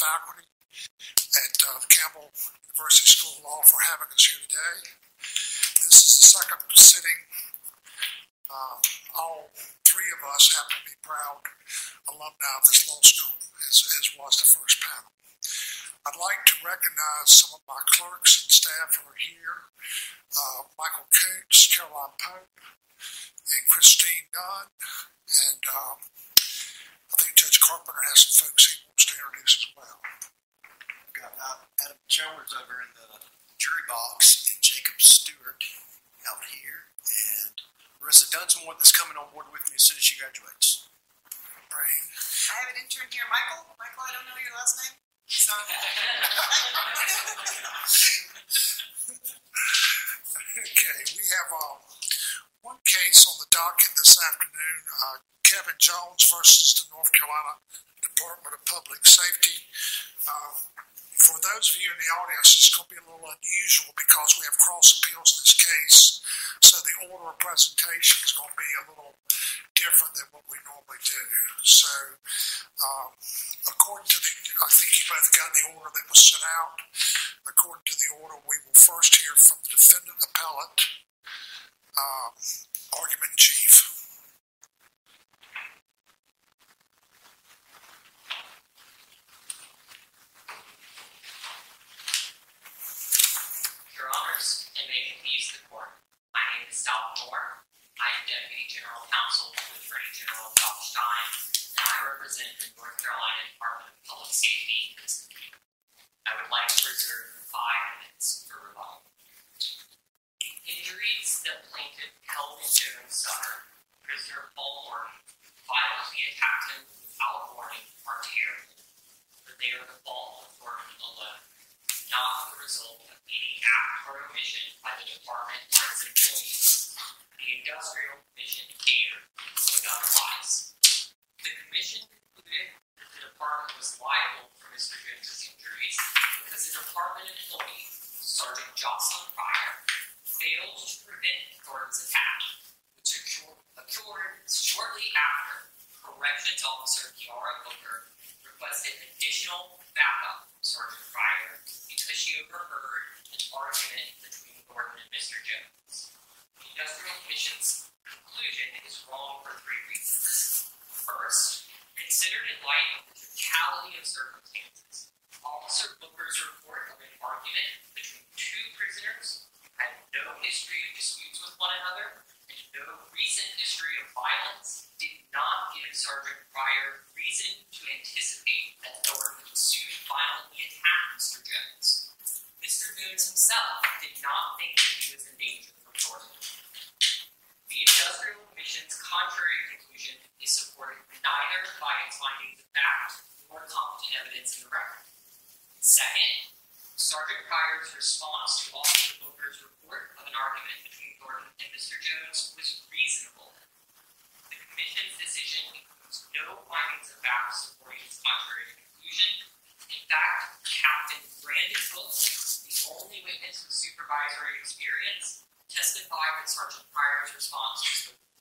faculty at uh, Campbell University School of Law for having us here today. This is the second sitting. Uh, all three of us happen to be proud alumni of this law school, as, as was the first panel. I'd like to recognize some of my clerks and staff who are here. Uh, Michael Coots, Caroline Pope, and Christine Dunn, And um, I think Judge Carpenter has some folks he wants to introduce as well. got uh, Adam Chalmers over in the jury box, and Jacob Stewart out here, and Marissa Dunsmore that's coming on board with me as soon as she graduates. Great. I have an intern here, Michael. Michael, I don't know your last name. So, Okay, we have uh, one case on the docket this afternoon, uh, Kevin Jones versus the North Carolina Department of Public Safety. Uh, for those of you in the audience, it's going to be a little unusual because we have cross appeals in this case, so the order of presentation is going to be a little different than what we normally do. So, um, according to the, I think you both got the order that was sent out. According to the order, we will first hear from the defendant appellate, um, argument chief.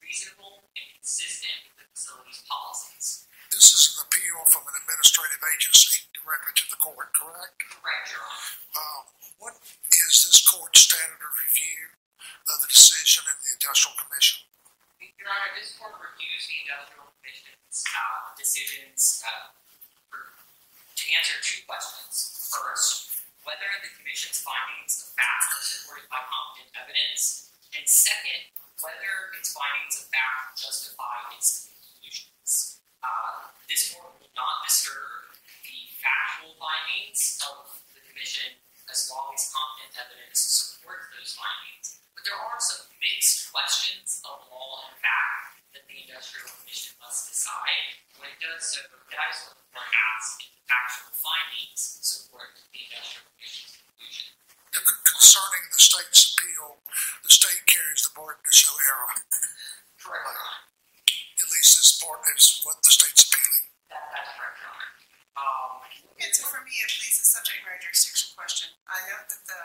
Reasonable and consistent with the facility's policies. This is an appeal from an administrative agency directly to the court, correct? Correct, Your Honor. Uh, what is this court's standard of review of the decision in the Industrial Commission? Your Honor, this court reviews the Industrial Commission's uh, decisions uh, for, to answer two questions. First, whether the Commission's findings of fact are supported by competent evidence, and second, whether its findings of fact justify its conclusions. Uh, this court will not disturb the factual findings of the Commission as long as competent evidence supports those findings. But there are some mixed questions of law and fact that the Industrial Commission must decide. When it does so, that is what the court asks if the factual findings support the Industrial Commission's conclusion concerning the state's appeal, the state carries the burden to show error. Correct. At least as part as what the state's appealing. That, that's correct, Um, and so for me, at least, it's subject matter jurisdiction question. I note that the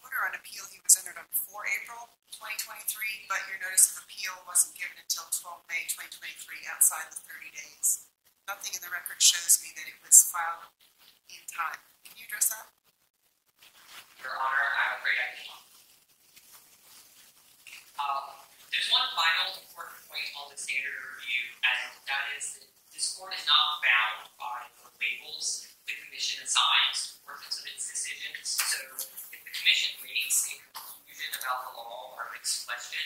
order on appeal he was entered on before April 2023, but your notice of appeal wasn't given until 12 May 2023, outside the 30 days. Nothing in the record shows me that it was filed in time. Can you address that? Your Honor, I'm afraid I cannot. Um, there's one final important point on the standard of review, and that is that this court is not bound by the labels the commission assigns to portions of its decisions. So if the commission makes a conclusion about the law or makes question,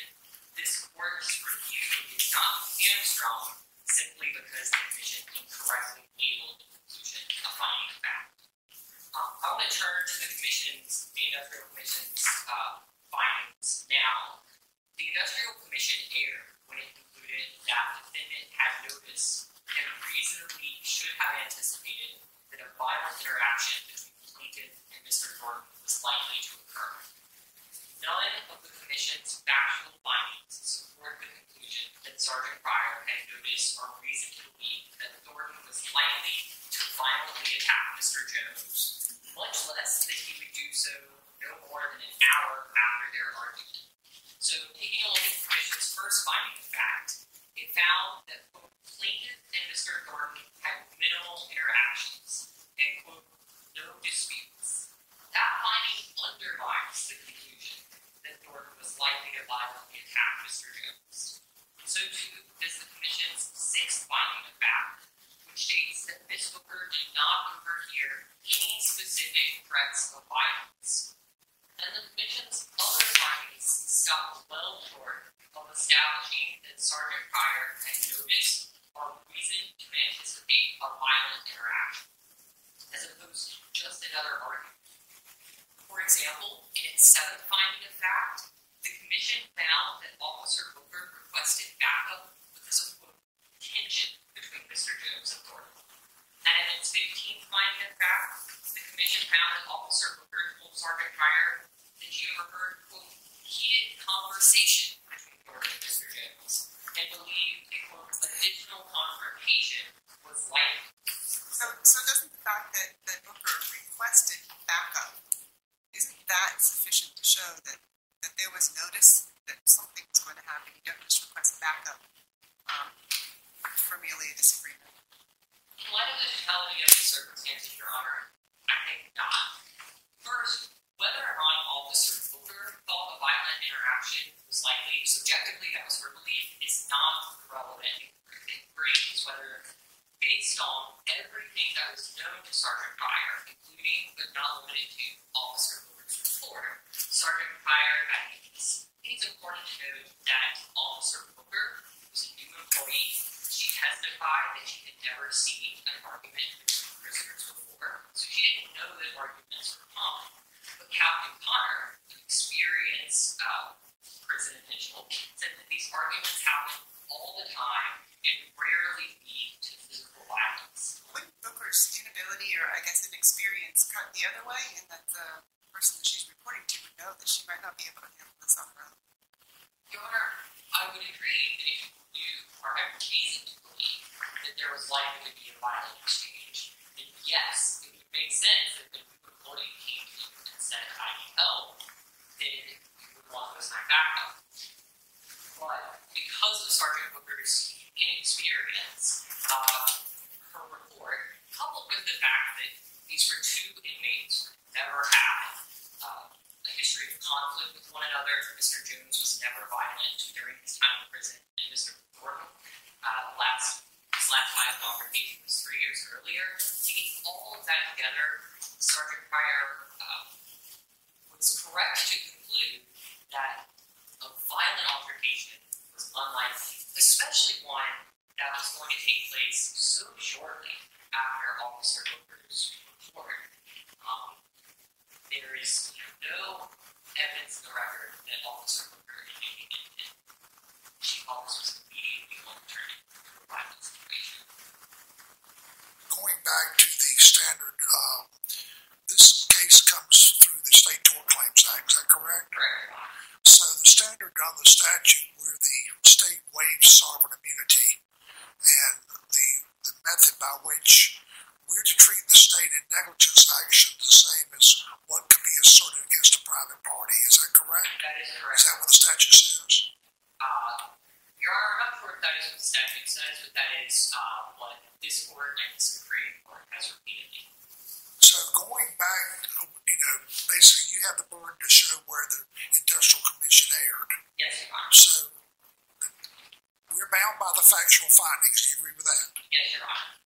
this court's review is not hamstrung simply because the commission incorrectly labeled the conclusion a finding of fact. Um, I want to turn to the commission's, the industrial commission's uh, findings now. The industrial commission erred when it concluded that the defendant had notice and reasonably should have anticipated that a violent interaction between the plaintiff and Mr. Jordan was likely to occur.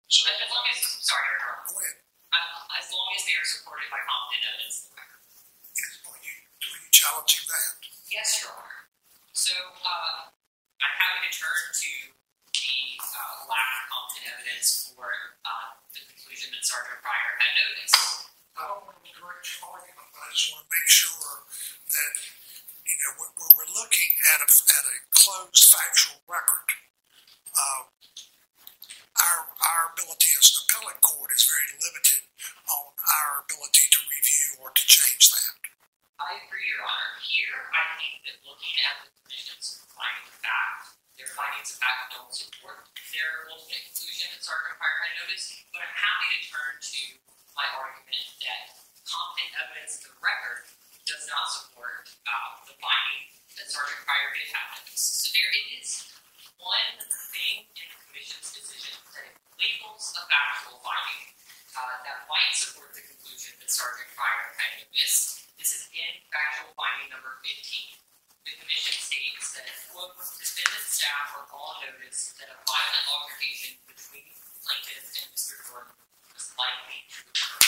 So as long as, sorry, Honor. go ahead. Uh, as long as they are supported by competent evidence in the record. Is, are you, are you challenging that? Yes, Your Honor. So, uh, I'm happy to turn to the uh, lack of competent evidence for uh, the conclusion that Sergeant Pryor had noticed. I don't want to correct your argument, but I just want to make sure that, you know, when, when we're looking at a, at a closed factual record, uh, our, our ability as an appellate court is very limited on our ability to review or to change that. I agree, Your Honor. Here, I think that looking at the commission's findings of fact, their findings of fact don't support their ultimate conclusion that Sergeant had noticed, but I'm happy to turn to my argument that competent evidence in the record does not support uh, the finding that Sergeant Pryor did have noticed. So there is one thing in commission's decision that it labels a factual finding uh, that might support the conclusion that Sergeant Pryor had noticed. This is in factual finding number 15. The commission states that, quote, defendant staff are all noticed that a violent altercation between plaintiff and Mr. Jordan was likely to occur.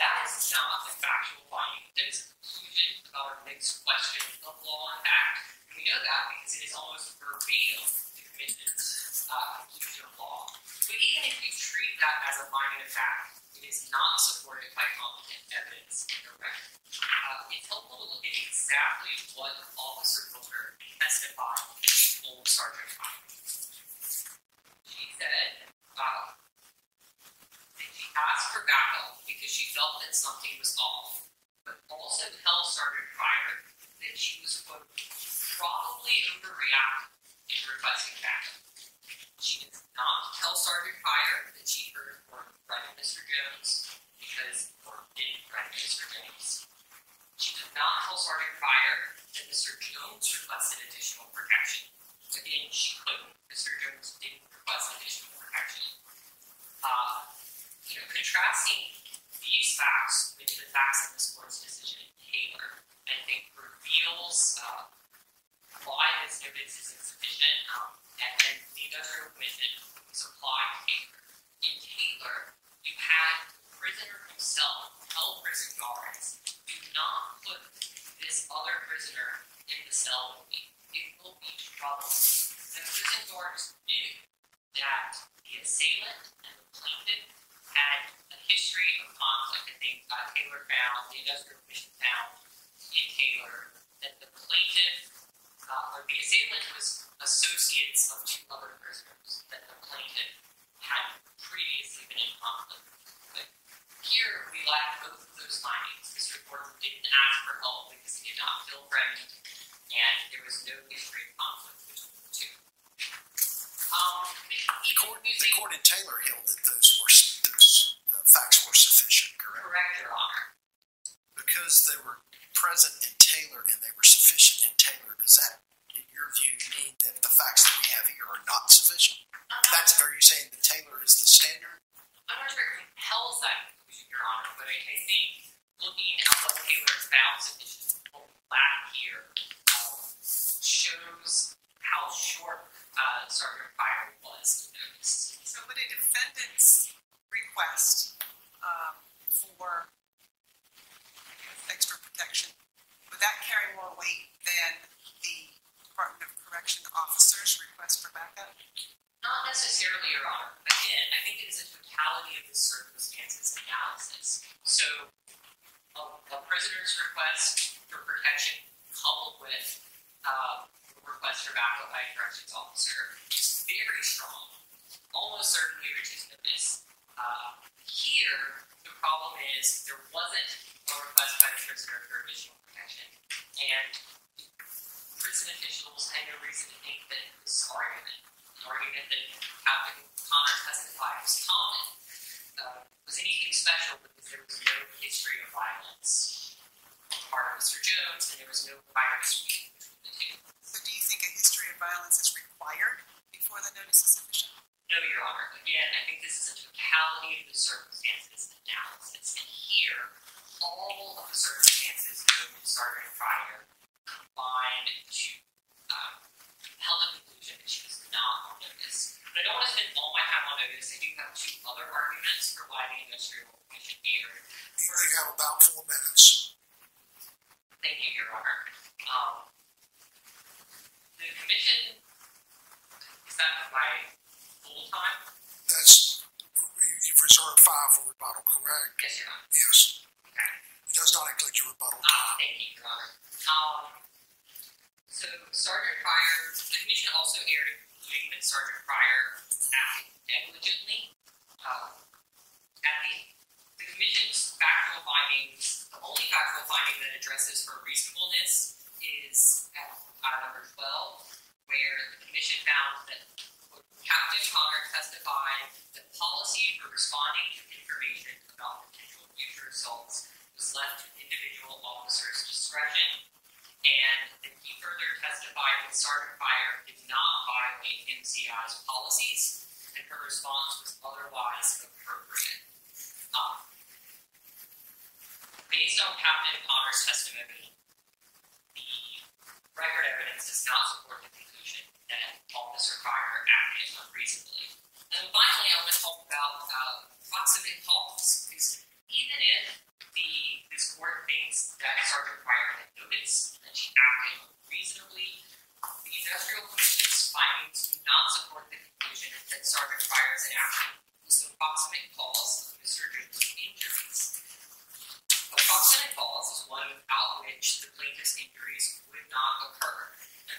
That is not a factual finding. That is a conclusion about a mixed question of law and fact. We know that because it is almost verbatim commission's uh, conclusion of law. But even if you treat that as a finding of fact, it is not supported by competent evidence in the record. Uh, it's helpful to look at exactly what Officer Booker testified to old Sergeant Pryor. She said, uh, that she asked for backup because she felt that something was off, but also tell Sergeant Pryor that she was, quote, probably overreacting in requesting backup. She did not tell Sergeant Pryor that she heard threaten Mr. Jones because Gordon didn't threaten Mr. Jones. She did not tell Sergeant Pryor that Mr. Jones requested additional protection. Again, she couldn't. Mr. Jones didn't request additional protection. Uh, you know, contrasting these facts with the facts in this court's decision in Taylor, I think reveals uh, why this evidence is insufficient um, and, and the industrial commission supplied Taylor. In Taylor, you had the prisoner himself tell prison guards, do not put this other prisoner in the cell with me. It will be trouble. The prison guards knew that the assailant and the plaintiff had a history of conflict. I think uh, Taylor found, the industrial commission found in Taylor, that the plaintiff uh, the assailant was associates of two other prisoners that the plaintiff had previously been in conflict with. Here, we lack both of those findings. Mr. Gordon didn't ask for help because he did not feel threatened, and there was no history of conflict between the two. Um, The court, the court in Taylor held that those were those uh, facts were sufficient, correct? Correct, Your Honor. Because they were present in Taylor and they were sufficient in Taylor. Does that, in your view, mean that the facts that we have here are not sufficient? That's are you saying that Taylor is the standard? I'm not sure it compels that conclusion, Your Honor, but I, I think looking at what Taylor found sufficient lack here um, shows how short uh, Sergeant Pryor was to notice. So would a defendant's request um, for extra protection, would that carry more weight than the Department of Correction officer's request for backup? Not necessarily, Your Honor. Again, I think it is a totality of the circumstances analysis. So, a, a prisoner's request for protection coupled with uh, a request for backup by a corrections officer is very strong. Almost certainly reaches notice. Uh, here, the problem is there wasn't a request by the solicitor for additional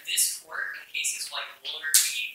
this court in cases like Willard v.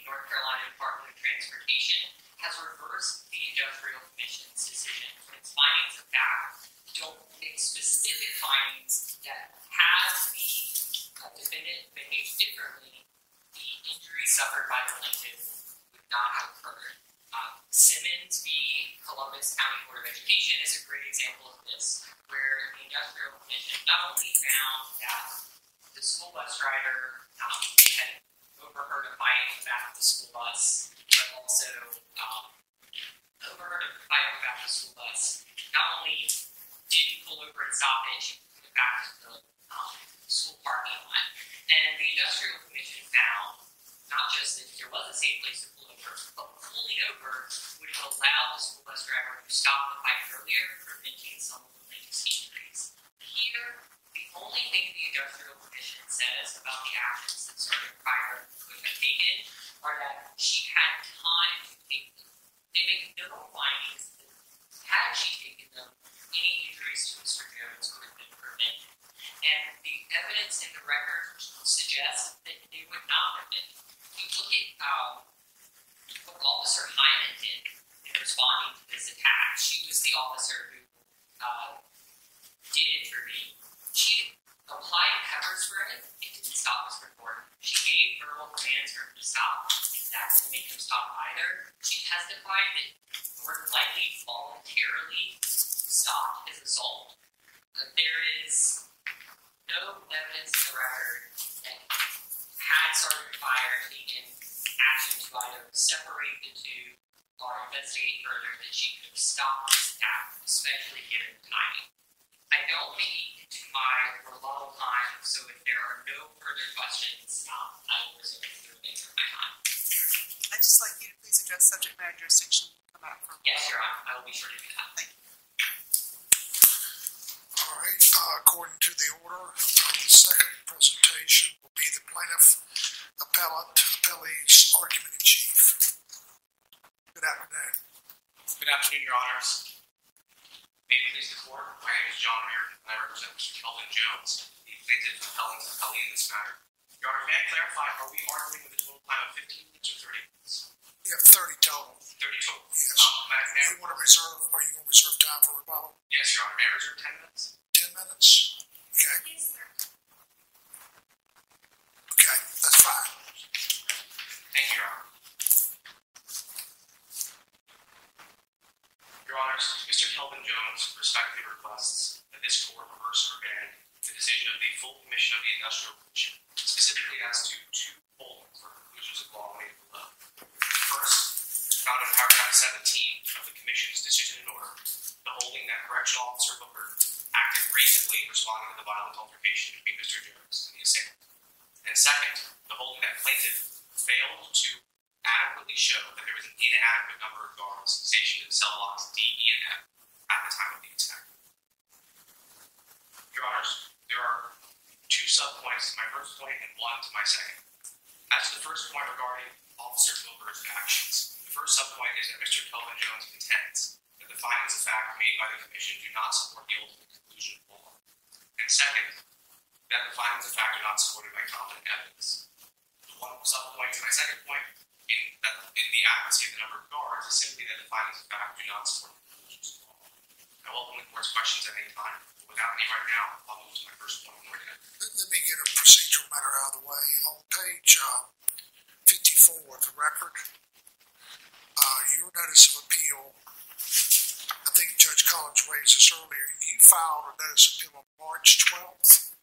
jurisdiction come out from? Yes, Your Honor, I will be sure to do that. Thank you. All right, uh, according to the order, the second presentation will be the plaintiff appellate, appellee's argument in chief. Good afternoon. Good afternoon, Your Honors. May it please the court, my name is John Reardon, and I represent Mr. Kelvin Jones, the plaintiff appellant appellee in this matter. Your Honor, may I clarify, are we arguing with a total time of 15 minutes or 30 minutes? You have thirty total. Thirty total. Yes. Um, You want to reserve, are you going to reserve time for rebuttal? yes, Your Honor, may I reserve ten minutes? Ten minutes? Okay, okay, that's fine. Thank you, Your Honor. Your Honors, Mr. Kelvin Jones respectfully requests that this court reverse or ban the decision of the full commission of the industrial commission, specifically as to two holdings or conclusions of law made found in paragraph seventeen of the commission's decision in order, the holding that correctional officer Booker acted reasonably in responding to the violent altercation between Mr. Jones and the assailant. And second, the holding that plaintiff failed to adequately show that there was an inadequate number of guards stationed in cell blocks D, E, and F at the time of the attack. Your Honors, there are two subpoints to my first point and one to my second. As to the first point regarding Officer Gilbert's actions, first subpoint is that Mr. Kelvin Jones contends that the findings of fact made by the Commission do not support the ultimate conclusion of law. And second, that the findings of fact are not supported by competent evidence. The one subpoint to my second point, in that in the accuracy of the number of guards, is simply that the findings of fact do not support the conclusions of law. I welcome the court's questions at any time. Without any right now, I'll move to my first point. Let, let me get a procedural matter out of the way. On page, uh, fifty-four of the record, uh, your notice of appeal, I think Judge Collins raised this earlier, you filed a notice of appeal on March twelfth,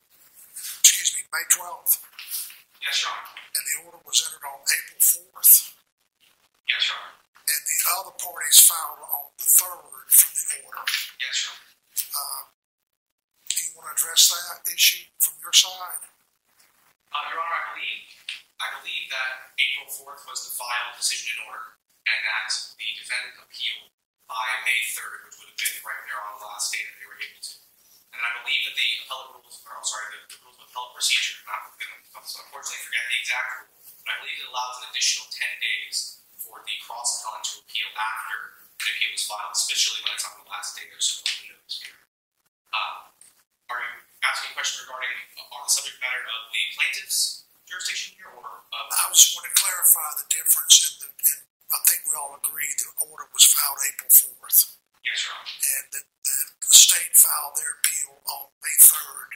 excuse me, May twelfth, Yes, Your Honor. and the order was entered on April fourth, Yes, Your Honor. and the other parties filed on the third from the order. Yes, Your Honor. Uh, do you want to address that issue from your side? Uh, Your Honor, I believe, I believe that April fourth was the final decision in order, and that the defendant appealed by May third, which would have been right there on the last day that they were able to. And I believe that the appellate rules, or I'm sorry, the, the rules of appellate procedure, I'm going to unfortunately forget the exact rule, but I believe it allows an additional ten days for the cross appellant to appeal after the appeal is filed, especially when it's on the last day or so of the notice period. Uh, are you asking a question regarding uh, on the subject matter of the plaintiff's jurisdiction here, or of I just want to clarify the difference in the, in, I think we all agree the order was filed April fourth, yes, Your Honor. and that the, the state filed their appeal on May third,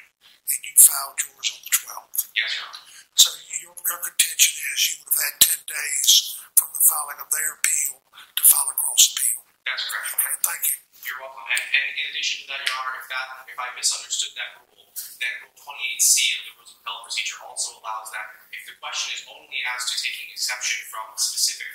and you filed yours on the twelfth. Yes, Your Honor. So your, your contention is you would have had ten days from the filing of their appeal to file a cross appeal. That's correct. Okay, thank you. You're welcome. And, and in addition to that, Your Honor, if that if I misunderstood that rule, then Rule 28C of the Rules of Appellate Procedure also allows that if the question is only as to taking exception from specific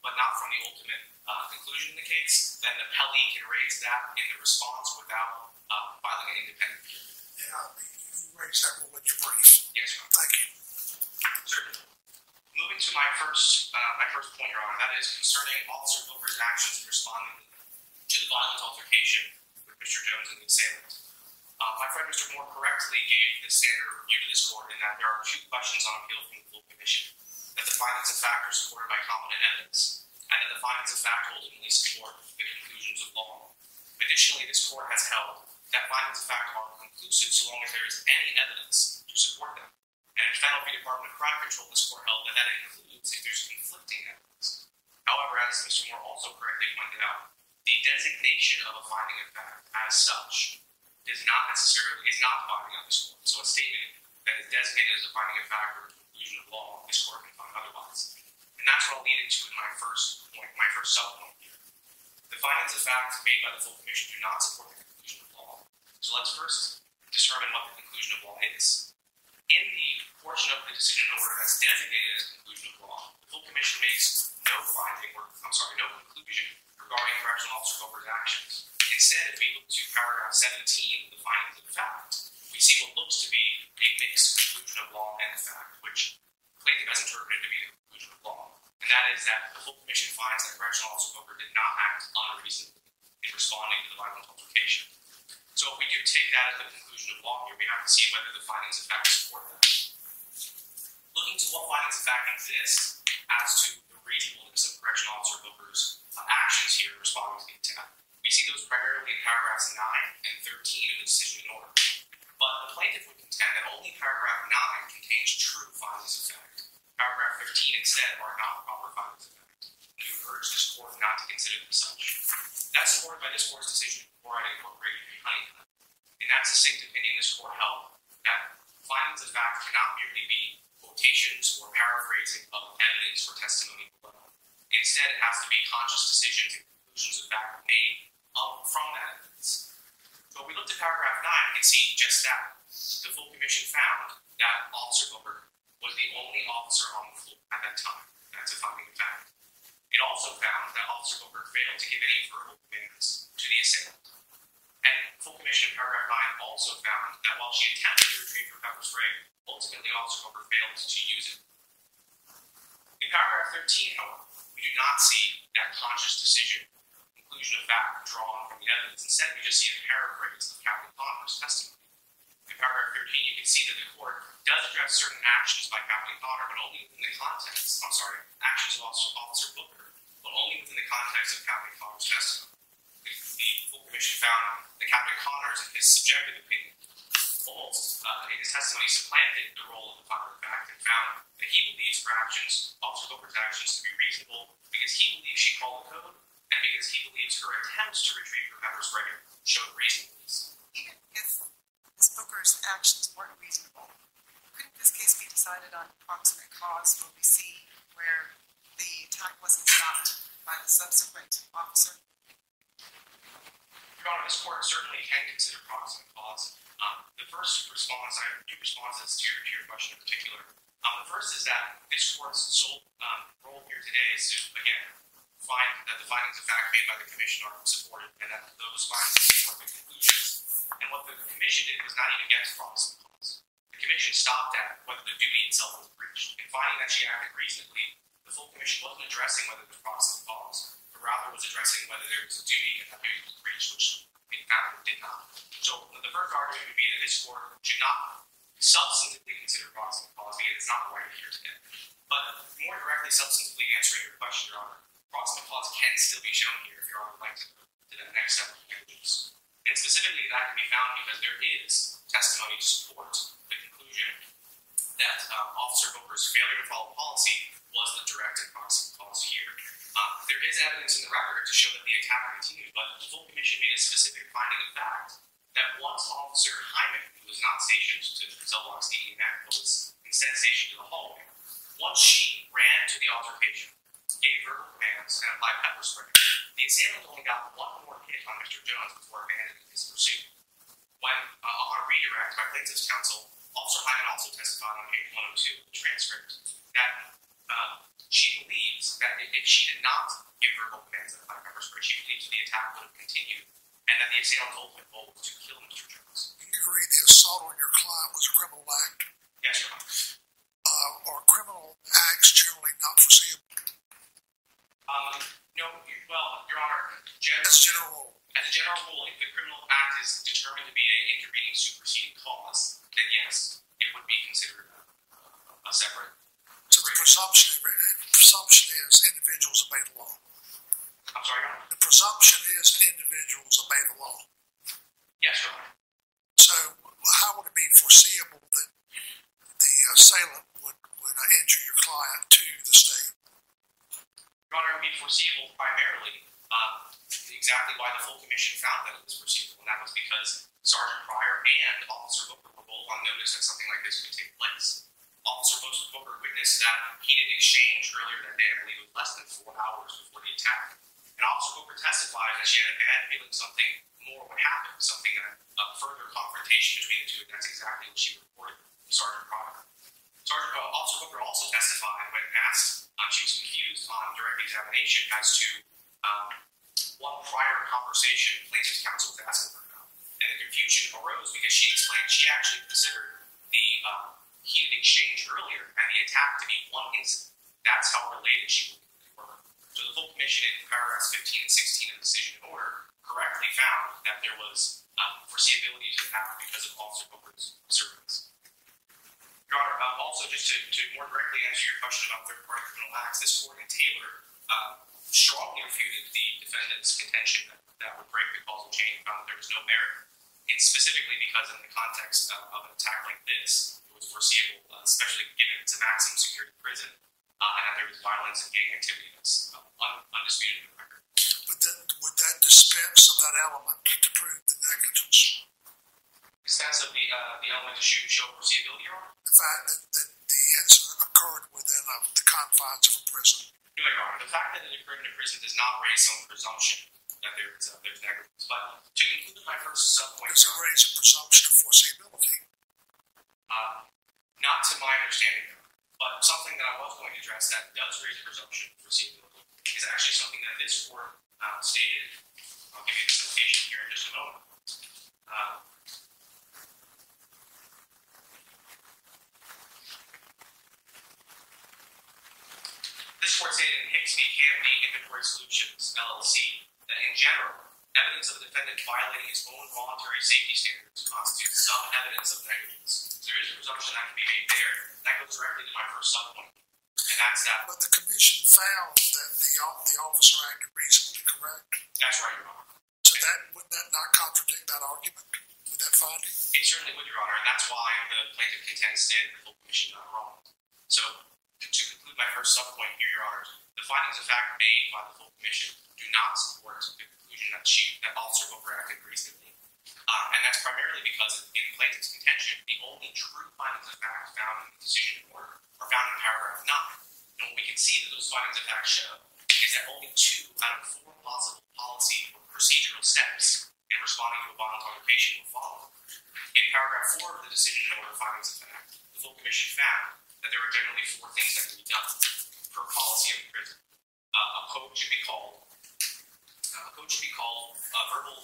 but not from the ultimate uh, conclusion in the case, then the appellee can raise that in the response without uh, filing an independent appeal. Yeah, you raised that in your brief. Yes, Your Honor. Thank you. Certainly. Moving to my first, uh, my first point, Your Honor, that is concerning Officer Wilker's actions in responding to the violent altercation with Mr. Jones and the assailant. Uh, my friend Mr. Moore correctly gave the standard review to this court in that there are two questions on appeal from the full commission: that the findings of fact are supported by competent evidence, and that the findings of fact ultimately support the conclusions of law. Additionally, this court has held that findings of fact are conclusive so long as there is any evidence to support them. And in Federal Department of Crime Control, this court held that that includes if there's conflicting evidence. However, as Mr. Moore also correctly pointed out, the designation of a finding of fact as such is not necessarily is not binding on this court. So a statement that is designated as a finding of fact or conclusion of law, can find otherwise. And that's what I'll lead into in my first point, my first subpoint here. The findings of fact made by the full commission do not support the conclusion of law. So let's first determine what the conclusion of law is. In the portion of the decision order that's designated as conclusion of law, the full commission makes no finding, or I'm sorry, no conclusion regarding correctional officer Goldberg's actions. Instead, we look to paragraph 17, the findings of fact, we see what looks to be a mixed conclusion of law and fact, which plaintiff has interpreted to be the conclusion of law. And that is that the full commission finds that correctional officer Goldberg did not act unreasonably in responding to the violent altercation. So if we do take that as the conclusion of law here, we have to see whether the findings of fact support that. Looking to what findings of fact exist as to the reasonableness of correctional officer Booker's uh, actions here in responding to the attack, we see those primarily in paragraphs 9 and 13 of the decision in order. But the plaintiff would contend that only paragraph 9 contains true findings of fact. Paragraph 13 instead are not proper findings of fact. Would urge this court not to consider them such. That's supported by this court's decision in Chloride Incorporated v. Honeycutt. In that succinct opinion, this court held that findings of fact cannot merely be quotations or paraphrasing of evidence or testimony below. Instead, it has to be conscious decisions and conclusions of fact made from that evidence. If we look at paragraph 9, we can see just that. The full commission found that Officer Booker was the only officer on the floor at that time. That's a finding of fact. It also found that Officer Booker failed to give any verbal commands to the assailant. And full commission paragraph 9 also found that while she attempted to retrieve her pepper spray, ultimately Officer Booker failed to use it. In paragraph 13, however, we do not see that conscious decision, conclusion of fact drawn from the evidence. Instead, we just see a paraphrase of Captain Connor's testimony. In paragraph 13, you can see that the court does address certain actions by Captain Connor, but only within the context, I'm sorry, actions of Officer, Booker, but only within the context of Captain Connor's testimony. The, the full commission found that Captain Connors, in his subjective opinion, almost uh, in his testimony supplanted the role of the finder of fact and found that he believes her actions, Officer Booker's actions, to be reasonable because he believes she called the code and because he believes her attempts to retrieve her pepper spray showed reasonableness. Even if Ms. Booker's actions weren't reasonable, couldn't this case be decided on proximate cause where we see where the attack wasn't stopped by the subsequent officer? Your Honor, this court certainly can consider proximate cause. Um, the first response, I have two responses to your, to your question in particular. Um, the first is that this court's sole um, role here today is to, again, find that the findings of fact made by the commission are supported and that those findings support the conclusions. And what the commission did was not even get to proximate cause. The commission stopped at whether the duty itself was breached. In finding that she acted reasonably, the full commission wasn't addressing whether was proximate cause, but rather was addressing whether there was a duty and that duty was breached, which it found it did not. So the first argument would be that this court should not substantively consider proximate cause because it's not the right here today. But more directly, substantively answering your question, Your Honor, proximate cause can still be shown here if you're like to go to that next step of images. And specifically, that can be found because there is testimony to support the conclusion that uh, Officer Booker's failure to follow policy was the direct and proximate cause here. Uh, there is evidence in the record to show that the attack continued, but the full commission made a specific finding of fact that once Officer Hyman, who was not stationed to cell blocks D and F, but was instead stationed in the hallway, once she ran to the altercation, gave verbal commands, and applied pepper spray, the assailant only got one more hit on Mr. Jones before abandoning his pursuit. When uh, on a redirect by plaintiff's counsel, Officer Hyman also testified on page 102 of the transcript that uh, she believes that if she did not give verbal commands and apply pepper spray, she believes the attack would have continued and that the assailant's ultimate goal was to kill Mr. Jones. You agree the assault on your client was a criminal act? Yes, Your Honor. Uh, are criminal acts generally not foreseeable? Um, no, well, Your Honor, generally, That's general rule. as a general rule, if the criminal act is determined to be an intervening superseding cause, then yes, it would be considered a, a separate. So the presumption, presumption is individuals obey the law. I'm sorry, Your Honor. The presumption is individuals obey the law. Yes, Your Honor. So how would it be foreseeable that the assailant would, would uh, injure your client to the state? Your Honor, it foreseeable primarily, uh, exactly why the full commission found that it was foreseeable, and that was because Sergeant Pryor and Officer Booker were both on notice that something like this could take place. Officer Booker witnessed that heated exchange earlier that day, I believe it was less than four hours before the attack. And Officer Booker testified that she had a bad feeling something more would happen, something that a further confrontation between the two, and that's exactly what she reported to Sergeant Pryor. Sergeant uh, Officer Booker also testified when asked, um, she was confused on direct examination as to um, what prior conversation plaintiff's counsel was asking her about. And the confusion arose because she explained she actually considered the uh, heated exchange earlier and the attack to be one incident. That's how related she were. So the full commission in paragraphs 15 and 16 of the decision order correctly found that there was uh, foreseeability to the because of Officer Booker's observance. Your Honor, um, also just to, to more directly answer your question about third-party criminal acts, this court in Taylor uh, strongly refuted the defendant's contention that that would break the causal chain and found that there was no merit. It's specifically because in the context of, an attack like this, it was foreseeable, uh, especially given it's a maximum security prison, uh, and that there was violence and gang activity that's uh, un- undisputed in the record. But that, would that dispense of that element to prove the negligence? Extensively, uh, the element show foreseeability, Your Honor. The fact that, that the incident occurred within uh, the confines of a prison? No, Your Honor. The fact that it occurred in a prison does not raise some presumption that there is uh, there's negligence. But to conclude my first subpoint, Does it raise a presumption of foreseeability? uh, not to my understanding, but something that I was going to address that does raise a presumption of foreseeability is actually something that this court uh, stated. I'll give you the citation here in just a moment. Uh, This court stated in Hicks v. KMD Inventory Solutions LLC that in general, evidence of a defendant violating his own voluntary safety standards constitutes some evidence of negligence. So there is a presumption that can be made there. That goes directly to my first subpoint, and that's that. But the commission found that the, the officer acted reasonably, correct? That's right, Your Honor. So that, would that not contradict that argument with that finding? It certainly would, Your Honor, and that's why the plaintiff contends that the full commission got wrong. So, to conclude my first subpoint here, Your Honors, the findings of fact made by the full commission do not support the conclusion that she, that Officer Hooper acted reasonably. Uh, and that's primarily because in plaintiff's contention, the only true findings of fact found in the decision order are found in paragraph nine. And what we can see that those findings of fact show is that only two out of four possible policy or procedural steps in responding to a violent altercation were followed. In paragraph four of the decision order findings of fact, the full commission found that there are generally four things that can be done per policy of prison. Uh, a code should be called. Uh, a code should be called. Uh, verbal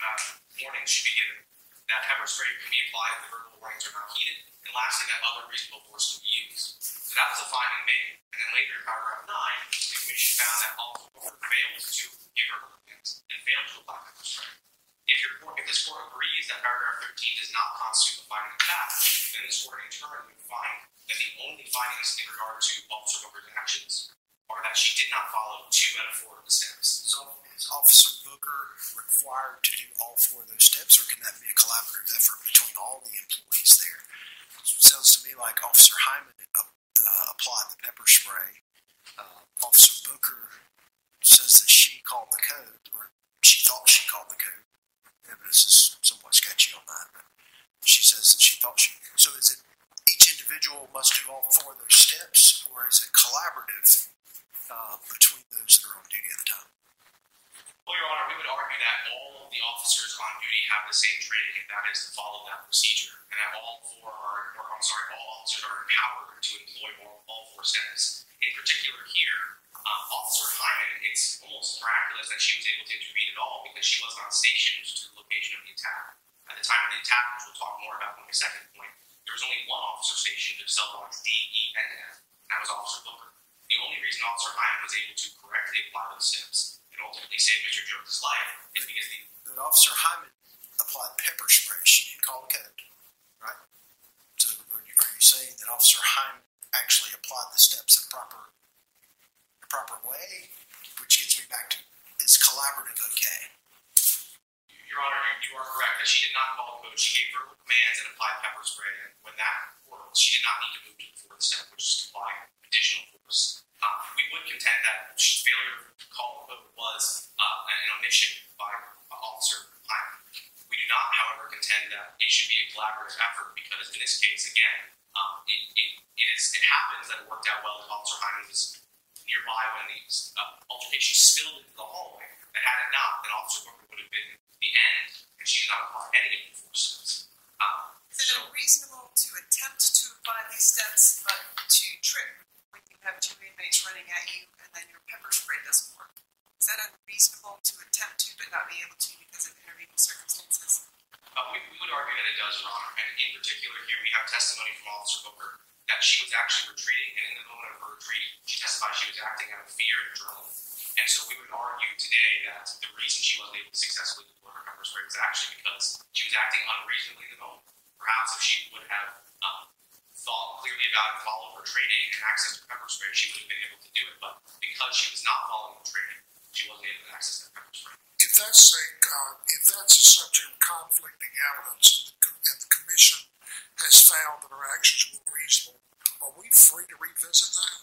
uh, warnings should be given. That pepper spray can be applied if the verbal warnings are not heeded. And lastly, that other reasonable force can be used. So that was a finding made. And then later in paragraph nine, the commission found that all four fails to give verbal commands and failed to apply pepper spray. If, your court, if this court agrees that paragraph 13 does not constitute a finding of fact, then this court in turn would find that the only findings in regard to Officer Booker's actions are that she did not follow two out of four of the steps. So is Officer Booker required to do all four of those steps, or can that be a collaborative effort between all the employees there? sounds to me like Officer Hyman uh, applied the pepper spray. Uh, Officer Booker says that she called the code, or she thought she called the code. Evidence is somewhat sketchy on that, but she says that she thought she. So is it each individual must do all four of those steps, or is it collaborative uh, between those that are on duty at the time? Well, Your Honor, we would argue that all of the officers on duty have the same training, and that is to follow that procedure, and that all four are, or I'm sorry, all officers are empowered to employ all, four steps. In particular, here, um, Officer Hyman, it's almost miraculous that she was able to intervene at all because she was not stationed to the location of the attack. At the time of the attack, which we'll talk more about in my second point, there was only one officer stationed to cell blocks D, E, and F, and that was Officer Booker. The only reason Officer Hyman was able to correctly apply those steps and ultimately saved Mr. Jones' life is because the But Officer Hyman applied pepper spray. She didn't call the code, right? So are you, are you saying that Officer Hyman actually applied the steps in proper, the proper way? Which gets me back to is collaborative okay? Your Honor, you, you are correct that she did not call the code. She gave verbal commands and applied pepper spray. And when that worked, she did not need to move to the fourth step, which is to apply additional force. Uh, we would contend that failure to call the code was uh, an omission by uh, Officer Hyman. We do not, however, contend that it should be a collaborative effort because in this case, again, um, it, it, it, is, it happens that it worked out well if Officer Hyman was nearby when the uh, altercation spilled into the hallway. And had it not, then Officer Booker would have been the end, and she did not apply any of the forces. Um, Is it so, unreasonable to attempt to apply these steps, but to trip when you have two inmates running at you and then your pepper spray doesn't work? Is that unreasonable to attempt to but not be able to because of intervening circumstances? uh, we, we would argue that it does, Your Honor. And in particular, here we have testimony from Officer Booker that she was actually retreating, and in the moment of her retreat, she testified she was acting out of fear and adrenaline. And so we would argue today that the reason she wasn't able to successfully deploy her pepper spray was actually because she was acting unreasonably in the moment. Perhaps if she would have um, thought clearly about and followed her training and access to pepper spray, she would have been able to do it. But because she was not following the training, she wasn't able to access that pepper spray. If that's a, uh, if that's a subject of conflicting evidence and the, and the commission has found that our actions were reasonable, are we free to revisit that?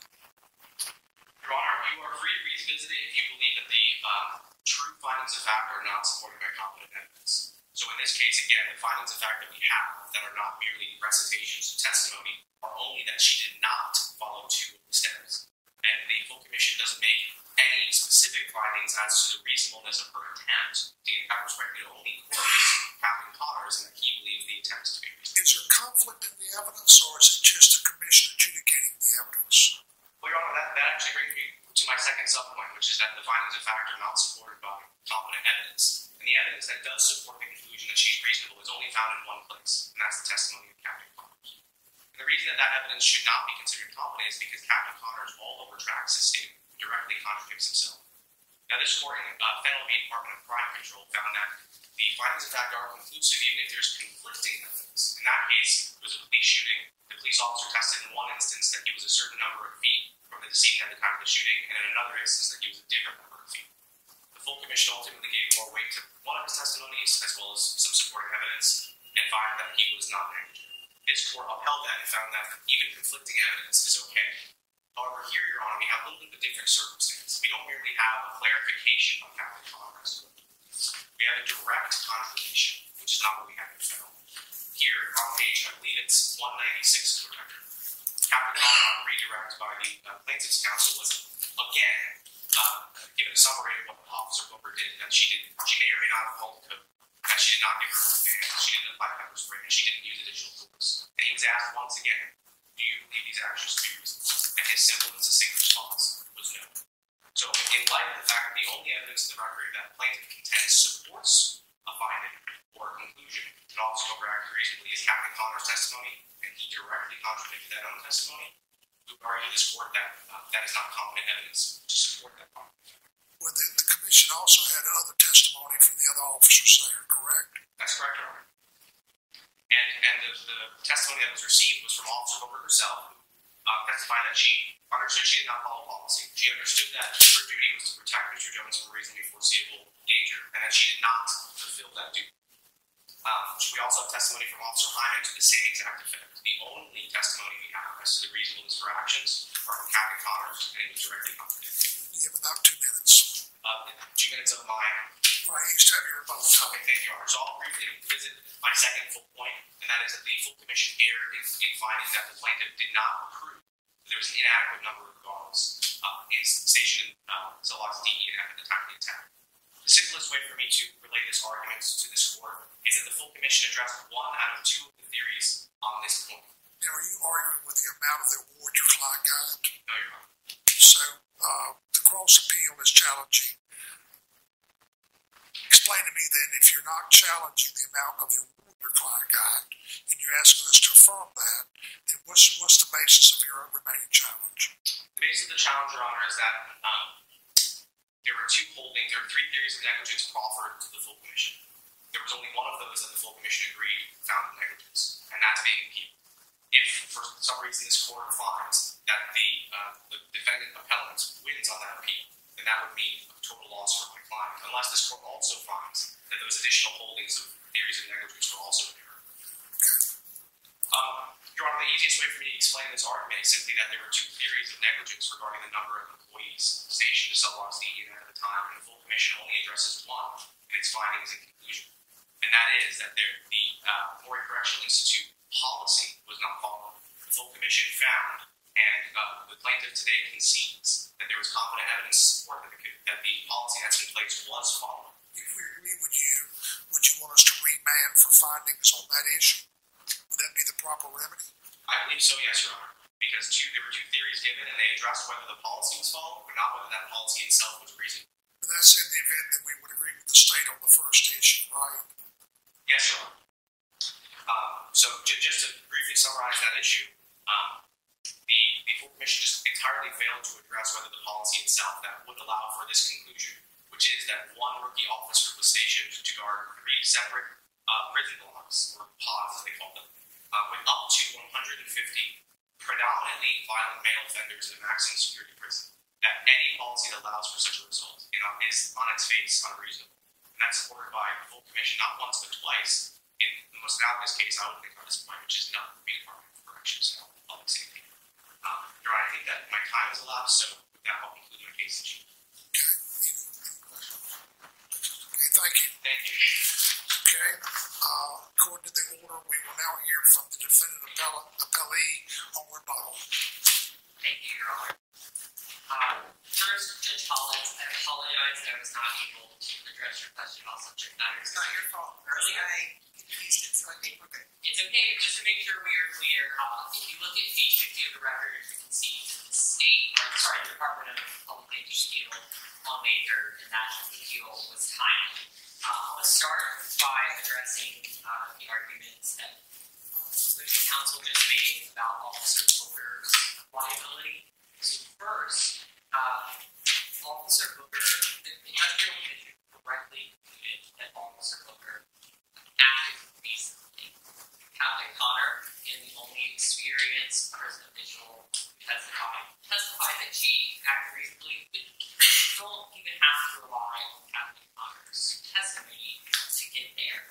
Your Honor, you are free to revisit it if you believe that the um, true findings of fact are not supported by competent evidence. So in this case, again, the findings of fact that we have that are not merely recitations of testimony are only that she did not follow two of the steps. And the full commission doesn't make any specific findings as to the reasonableness of her attempt to get pepper spray. It only quotes Captain Connors and that he believes the attempt to be reasonable. Is there conflict in the evidence, or is it just the commission adjudicating the evidence? Well, Your Honor, that, that actually brings me to my second subpoint, which is that the findings of fact are not supported by competent evidence. And the evidence that does support the conclusion that she's reasonable is only found in one place, and that's the testimony of Captain Connors. And the reason that that evidence should not be considered competent is because Captain Connors all over tracks his statement directly contradicts himself. Now, this court in uh, Fennell V Department of Crime Control found that the findings of fact are conclusive even if there's conflicting evidence. In that case, it was a police shooting. The police officer tested in one instance that he was a certain number of feet from the decedent at the time of the shooting, and in another instance that he was a different number of feet. Full commission ultimately gave more weight to one of his testimonies as well as some supporting evidence and found that he was not negligent. This court upheld that and found that even conflicting evidence is okay. However, here, Your Honor, we have a little bit of a different circumstance. We don't merely have a clarification of Captain Connors. We have a direct contradiction, which is not what we have in Fennell. Here on page, I believe it's 196 of the record, Captain on redirect by the uh, plaintiff's counsel was again uh, given a summary of what Officer Booker did that she did. She may or may not have called the code. That she did not give her command. She didn't apply pepper spray, and she didn't use additional tools. And he was asked once again, "Do you believe these actions to be reasonable?" And his simple and succinct response was no. So, in light of the fact that the only evidence in the record that plaintiff contends supports a finding or a conclusion that Officer Booker acted reasonably is Captain Connor's testimony, and he directly contradicted that own testimony. We would argue this court that uh, that is not competent evidence to support that. Well, the, the commission also had other testimony from the other officers there, correct? That's correct, Your Honor. And and the, the testimony that was received was from Officer Booker herself, who uh, testified that she understood she did not follow policy. She understood that her duty was to protect Mr. Jones from reasonably foreseeable danger, and that she did not fulfill that duty. Um, we also have testimony from Officer Hyman to the same exact effect. The only testimony we have as to the reasonableness of her actions are from Captain Connors, and it was directly contradicted. You have about two minutes. Uh, two minutes of my Right, you still have your rebuttal time. Okay, thank you, Your Honor. So I'll briefly visit my second full point, and that is that the full commission erred in, in finding that the plaintiff did not prove that there was an inadequate number of guards uh, in station uh, Zolox DE at the time of the attack. The simplest way for me to relate this argument to this court is that the full commission addressed one out of two of the theories on this point. Now, are you arguing with the amount of the award your client got? No, Your Honor. So, uh, the cross appeal is challenging. Explain to me then, if you're not challenging the amount of the award your client got, and you're asking us to affirm that, then what's, what's the basis of your remaining challenge? The basis of the challenge, Your Honor, is that um, there were two holdings, there were three theories of negligence proffered to the full commission. There was only one of those that the full commission agreed found negligence, and that's being appealed. If for some reason this court finds that the, uh, the defendant appellant wins on that appeal, then that would mean a total loss for my client, unless this court also finds that those additional holdings of theories of negligence were also in error. Um, Your Honor, the easiest way for me to explain this argument is simply that there were two theories of negligence regarding the number of employees stationed to Cellbox DE at the time, and the full commission only addresses one in its findings and conclusion. And that is that there, the uh, Correctional Institute policy was not followed. The full commission found, and uh, the plaintiff today concedes that there was competent evidence to support that the, that the policy that's in place was followed. If we agree with you, would you want us to remand for findings on that issue? Would that be the proper remedy? I believe so, yes, Your Honor. Because two, there were two theories given, and they addressed whether the policy was followed, but not whether that policy itself was reasonable. But that's in the event that we would agree with the state on the first issue, right? Yes, Your Honor. Um, so j- just to briefly summarize that issue, um, the, the full commission just entirely failed to address whether the policy itself that would allow for this conclusion, which is that one rookie officer was stationed to guard three separate uh, prison blocks, or pods as they call them, uh, with up to 150 predominantly violent male offenders in a maximum security prison. That any policy that allows for such a result you know, is on its face unreasonable. and that's supported by the full commission, not once but twice. In the most analogous case I would think on this point, which is not the Department of Corrections and Public Safety. Um, Your Honor, I think that my time is elapsed, so with that, I'll conclude my case in. Okay, any, any questions? Okay, thank you. Thank you. Okay, uh, according to the order, we will now hear from the defendant appellant, appellee on rebuttal. Thank you, Your Honor. Uh, first, Judge Collins, I apologize that I was not able to address your question about subject matter. It's not your fault. Earlier. I confused it, so I think we're good. It's okay, just to make sure we are clear, uh, if you look at page fifty of the record, you can see that the state, or sorry, the Department of Public Safety appeal on May third, and that appeal was timely. Uh, let's start by addressing, uh, the arguments that the council just made about Officer Booker's liability. So first, uh, Officer Booker, the industrial commission correctly concluded that Officer Booker acted reasonably. Captain Connor, in the only experienced prison official who testified, testified that she acted reasonably. Don't even have to rely on Captain Connor's testimony to get there.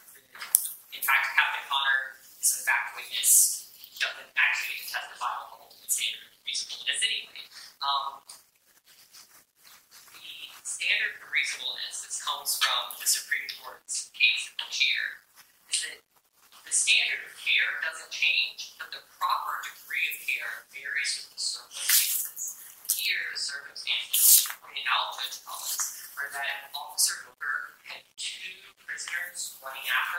In fact, Captain Connor is a fact witness. He doesn't actually testify on the ultimate standard of reasonableness anyway. Um, the standard for reasonableness, this comes from the Supreme Court's case in Bashir, is that the standard of care doesn't change, but the proper degree of care varies with the circumstances. Here, the circumstances pointed out Judge Are that Officer Booker had two prisoners running at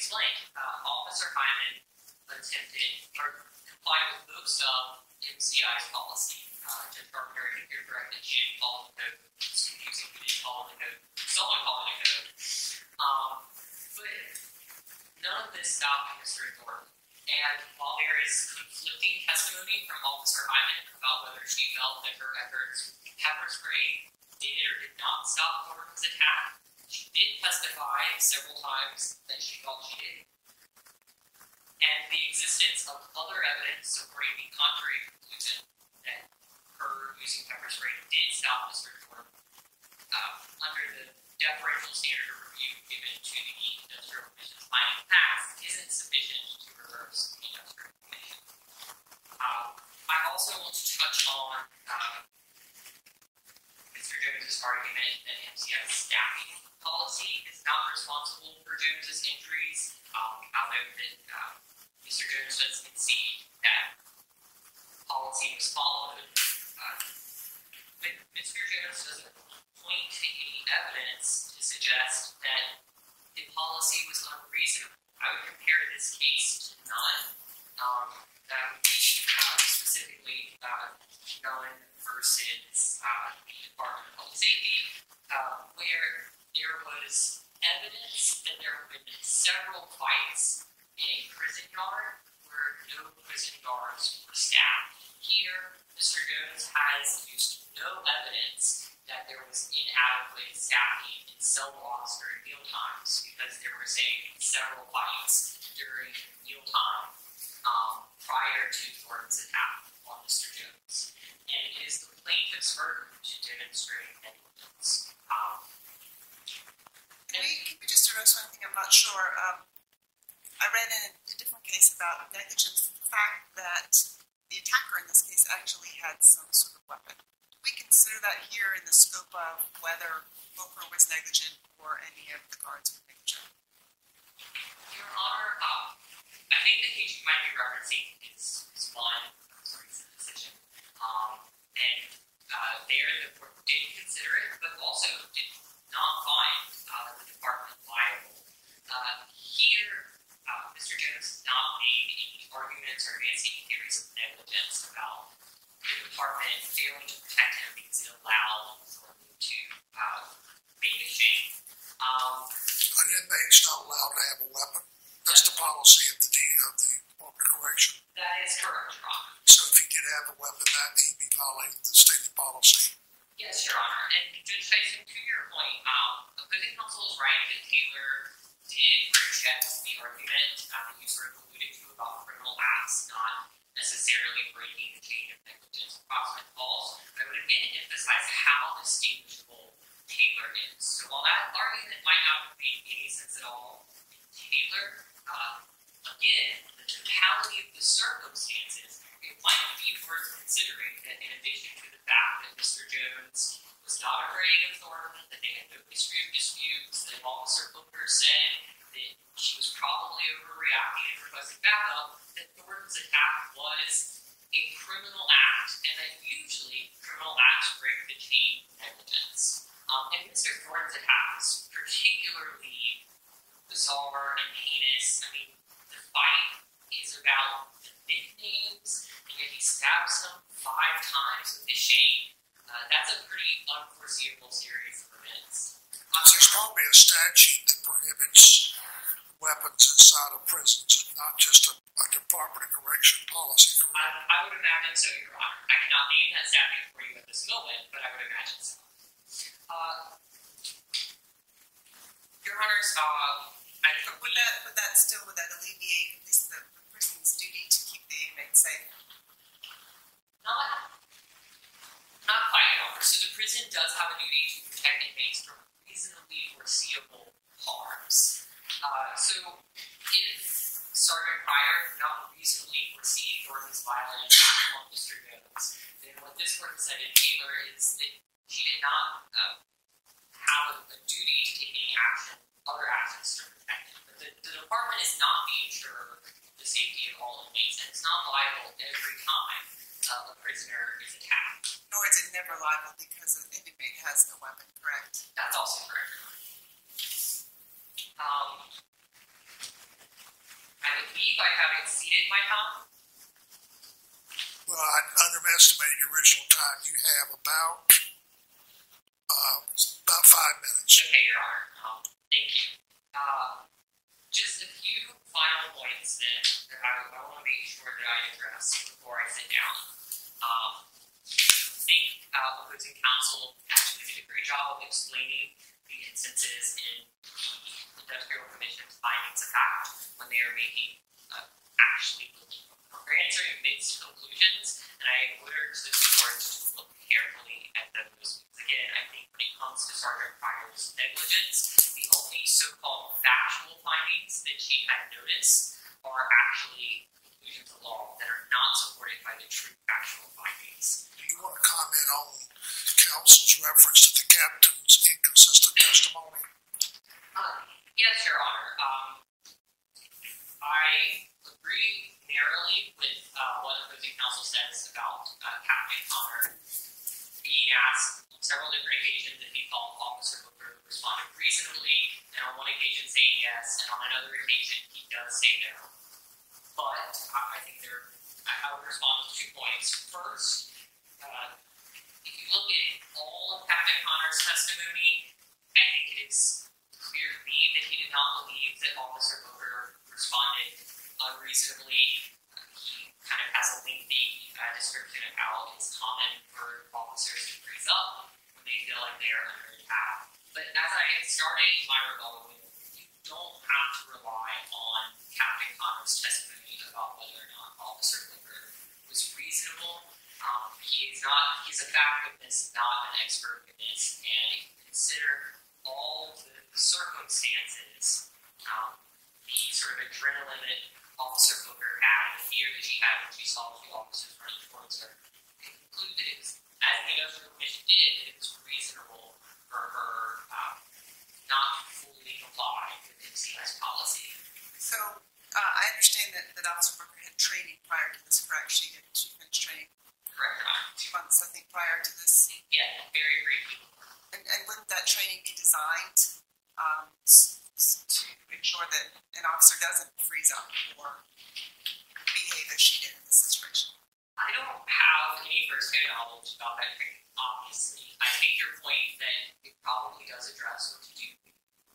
explained, uh, Officer Hyman attempted or complied with most of MCI's policy. Uh, Judge Carpenter, correct that she didn't follow the code. It's confusing who didn't follow the code. Someone followed the code. Um, but none of this stopped Mr. Thornton. And while there is conflicting testimony from Officer Hyman about whether she felt that her efforts pepper spray did or did not stop Thornton's attack, she did testify several times that she felt she did. And the existence of other evidence supporting the contrary conclusion that her using pepper spray did stop Mr. Thornton uh, under the deferential standard of review given to the industrial commission's finding facts isn't sufficient to reverse the industrial commission. Uh, I also want to touch on uh, Mr. Jones's argument that MCI's staffing policy is not responsible for Jones's injuries. Um, I'll note that uh, Mr. Jones does concede that policy was followed. Uh, but Mr. Jones doesn't point to any evidence to suggest that the policy was unreasonable. I would compare this case to none. Um, that would be uh, specifically uh, none versus uh, the Department of Safety, uh, where there was evidence that there have been several fights in a prison yard where no prison guards were staffed. Here, Mr. Jones has used no evidence that there was inadequate staffing in cell blocks during meal times because there were, several fights during mealtime um, prior to Thornton's attack on Mr. Jones. And it is the plaintiff's burden to demonstrate negligence. Um, Can we, can we just address one thing, I'm not sure, um, I read in a different case about negligence, the fact that the attacker in this case actually had some sort of weapon. Do we consider that here in the scope of whether Booker was negligent or any of the guards were negligent? Your Honor, uh, I think the case you might be referencing is, is one, it's decision. Um, and uh, there the court did consider it, but also did not find uh, the department liable. Uh, here, uh, Mr. Jones has not made any arguments or advanced any theories of negligence about the department failing to protect him because it allowed for him to uh, make a change. Um, An inmate's not allowed to have a weapon. That's the policy of the D, of the Department of Correction. that is correct, Your Honor. So if he did have a weapon, that he'd be violating the stated policy. Yes, Your Honor. And Judge Tyson, to your point, um, opposing is right that Taylor did reject the argument um, that you sort of alluded to about criminal acts not necessarily breaking the chain of negligence proximate falls. I would again emphasize how distinguishable Taylor is. So while that argument might not make any sense at all, in Taylor, uh, again, the totality of the circumstances, might be worth considering that in addition to the fact that Mr. Jones was not afraid of Thornton, that they had no history of disputes, that Officer Booker said that she was probably overreacting and requesting backup, that Thornton's attack was a criminal act, and that usually criminal acts break the chain of negligence. Um, and Mr. Thornton's attack was particularly bizarre and heinous. I mean, the fight is about the nicknames, and yet he stabs him five times with his chain. Uh, that's a pretty unforeseeable series of events. Um, There's probably a statute that prohibits weapons inside of prisons, and not just a, a Department of Correction policy. I. I would imagine so, Your Honor. I cannot name that statute for you at this moment, but I would imagine so. Uh, Your Honors, uh, I Would that, would that still, would that alleviate at least the the prison's duty to the? Not, not quite. So the prison does have a duty to protect inmates from reasonably foreseeable harms. Uh, so if Sergeant Pryor not reasonably foresee Gordon's violent attack on Mr. Jones, then what this court has said in Taylor is that she did not uh, have a, a duty to take any action, other actions to protect him. But the, the department is not the insurer of the safety of all inmates, and it's not liable every time uh, a prisoner is attacked. Nor is it never liable because an inmate has a weapon, correct? That's also correct. Um, I believe I have exceeded my time. Well, I underestimated your original time. You have about, uh, about five minutes. Okay, Your Honor. Um, thank you. Uh, just a few final points then that I, I want to make sure that I address before I sit down. Um, I think uh, opposing counsel actually did a great job of explaining the instances in the industrial commission's findings of fact when they are making uh, actually answering mixed conclusions, and I urge this court to carefully at those. Again, I think when it comes to Sergeant Pryor's negligence, the only so-called factual findings that she had noticed are actually conclusions of law that are not supported by the true factual findings. Do you want to comment on counsel's reference to the captain's inconsistent testimony? Uh, yes, Your Honor. Um, I agree narrowly with uh, what opposing counsel says about uh, Captain Connor being asked on several different occasions if he thought Officer Booker responded reasonably, and on one occasion saying yes, and on another occasion he does say no. But I, I think there, I would respond to two points. First, uh, if you look at all of Captain Connor's testimony, I think it is clear to me that he did not believe that Officer Booker responded unreasonably. He kind of has a link description of how it's common for officers to freeze up when they feel like they are under attack. But as I started my rebuttal with, you don't have to rely on Captain Connor's testimony about whether or not Officer Booker was reasonable. Um, he is not, he's a fact witness, not an expert witness, and consider all the circumstances, um, the sort of adrenaline Officer Booker had, the fear that she had when she saw the officers running towards her, you conclude that it was, as the industrial commission did, that it was reasonable for her um, not to fully comply with MCI's policy. So, uh, I understand that, that Officer Booker had training prior to this, correct? She had, she finished training Correct, two months, I think, prior to this. Yeah, very briefly. And, and wouldn't that training be designed, um, s- s- to ensure that an officer doesn't freeze up or behave as she did in this situation? I don't have any firsthand knowledge about that training, obviously. I take your point that it probably does address what to do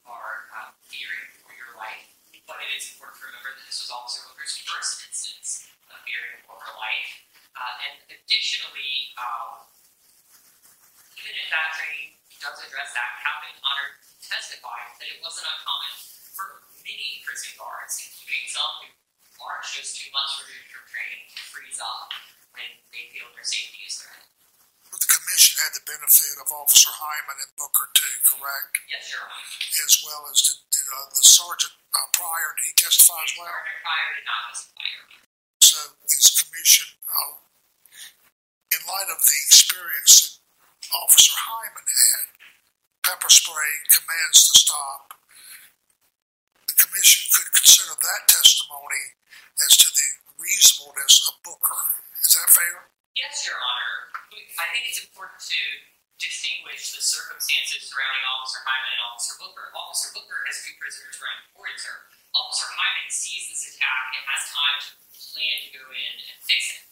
are um, fearing for your life, but it is important to remember that this was Officer Booker's first instance of fearing for her life. Uh, and additionally, um, even if that training does address that, Captain Connor testified that it wasn't uncommon for many prison guards, including some who aren't just two months removed from training, to freeze up when they feel their safety is threatened. But the commission had the benefit of Officer Hyman and Booker too, correct? Yes, Your Honor. As well as did, did uh, the sergeant uh, Pryor, did he testify as well? Sergeant Pryor did not testify. So is commission, uh, in light of the experience Officer Hyman had, pepper spray commands to stop, the commission could consider that testimony as to the reasonableness of Booker. Is that fair? Yes, Your Honor. I think it's important to distinguish the circumstances surrounding Officer Hyman and Officer Booker. Officer Booker has two prisoners running towards her. Officer Hyman sees this attack and has time to plan to go in and fix it.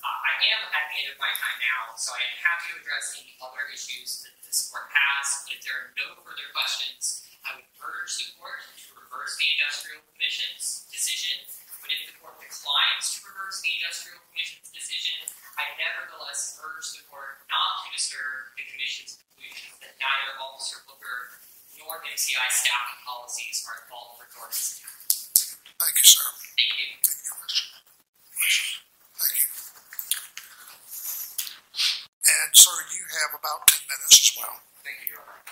Uh, I am at the end of my time now, so I am happy to address any other issues that this court has. But if there are no further questions, I would urge the court to reverse the Industrial Commission's decision. But if the court declines to reverse the Industrial Commission's decision, I nevertheless urge the court not to disturb the Commission's conclusion that neither Officer Booker nor MCI staffing policies are at fault for attack. Thank you, sir. Thank you. Any questions? Questions? Thank you. And sir, you have about ten minutes as well. Thank you, Your Honor.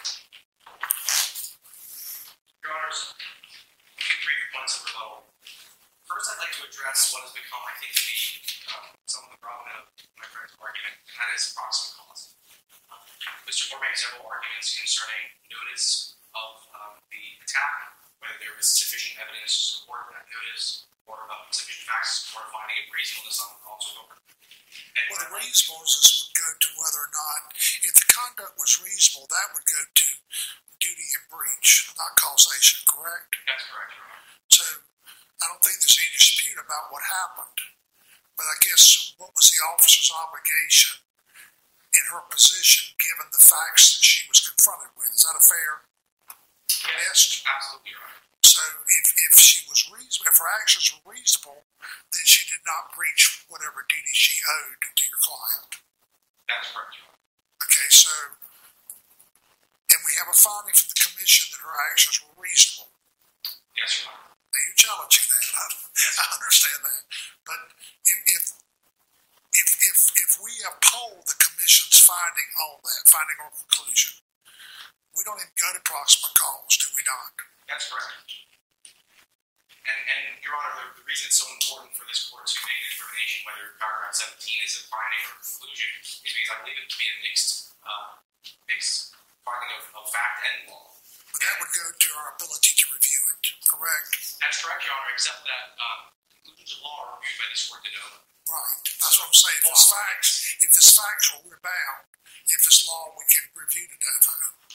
Your Honors, brief points of rebuttal. First, I'd like to address what has become, I think, the, um, some of the problem of my friend's argument, and that is proximate cause. Mr. Moore made several arguments concerning notice of um, the attack, whether there was sufficient evidence to support that notice, or about sufficient facts to support finding reasonableness on the. And Well, the reasonableness would go to whether or not, if the conduct was reasonable, that would go to duty and breach, not causation, correct? that's correct, Your Honor. So I don't think there's any dispute about what happened. But I guess what was the officer's obligation in her position given the facts that she was confronted with? Is that a fair? Yes, absolutely, Your Honor. So if, if she was reasonable, if her actions were reasonable, then she did not breach whatever duty she owed to your client. That's correct, Okay, so, and we have a finding from the commission that her actions were reasonable. Yes, Your Honor. Now, you're challenging that. I, I understand that. But if, if, if, if, if we uphold the commission's finding on that, finding or conclusion, we don't even go to proximate cause, do we not? That's correct. And, and Your Honor, the, the reason it's so important for this court to make a determination whether paragraph 17 is a finding or a conclusion is because I believe it to be a mixed, uh, mixed finding of, of fact and law. But that would go to our ability to review it, correct? That's correct, Your Honor, except that um, conclusions of law are reviewed by this court de novo. Right. That's what I'm saying. If it's facts, if it's factual, we're bound. If it's law, we can review the data.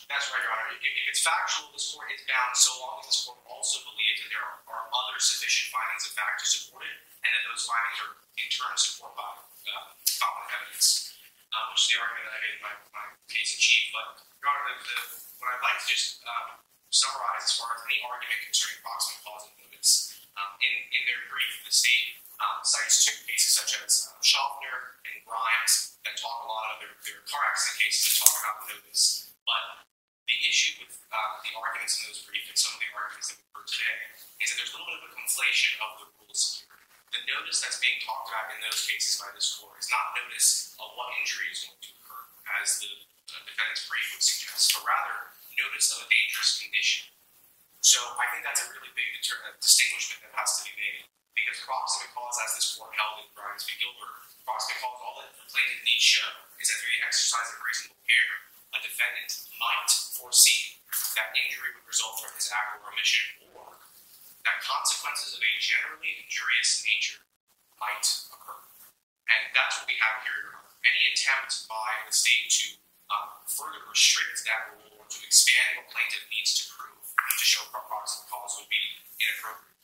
That's right, Your Honor. If, if it's factual, this court is bound so long as this court also believes that there are, are other sufficient findings of fact to support it, and that those findings are in turn supported by uh, competent evidence, uh, which is the argument that I made in my, my case in chief. But, Your Honor, the, the, what I'd like to just um, summarize as far as any argument concerning proximate cause and notice, um, in, in their brief, the state um, cites two cases such as um, Schaffner and Grimes that talk a lot of their, their car accident cases that talk about notice. But the issue with uh, the arguments in those briefs and some of the arguments that we've heard today is that there's a little bit of a conflation of the rules here. The notice that's being talked about in those cases by this court is not notice of what injury is going to occur, as the uh, defendant's brief would suggest, but rather notice of a dangerous condition. So I think that's a really big deter- uh, distinguishment that has to be made because proximate cause, as this court held in Grimes v. Gilbert, proximate cause, all that the plaintiff needs show is that through the exercise of reasonable care, a defendant might foresee that injury would result from his act or omission, or that consequences of a generally injurious nature might occur. And that's what we have here. Any attempt by the state to um, further restrict that rule or to expand what plaintiff needs to prove to show proximate cause would be inappropriate.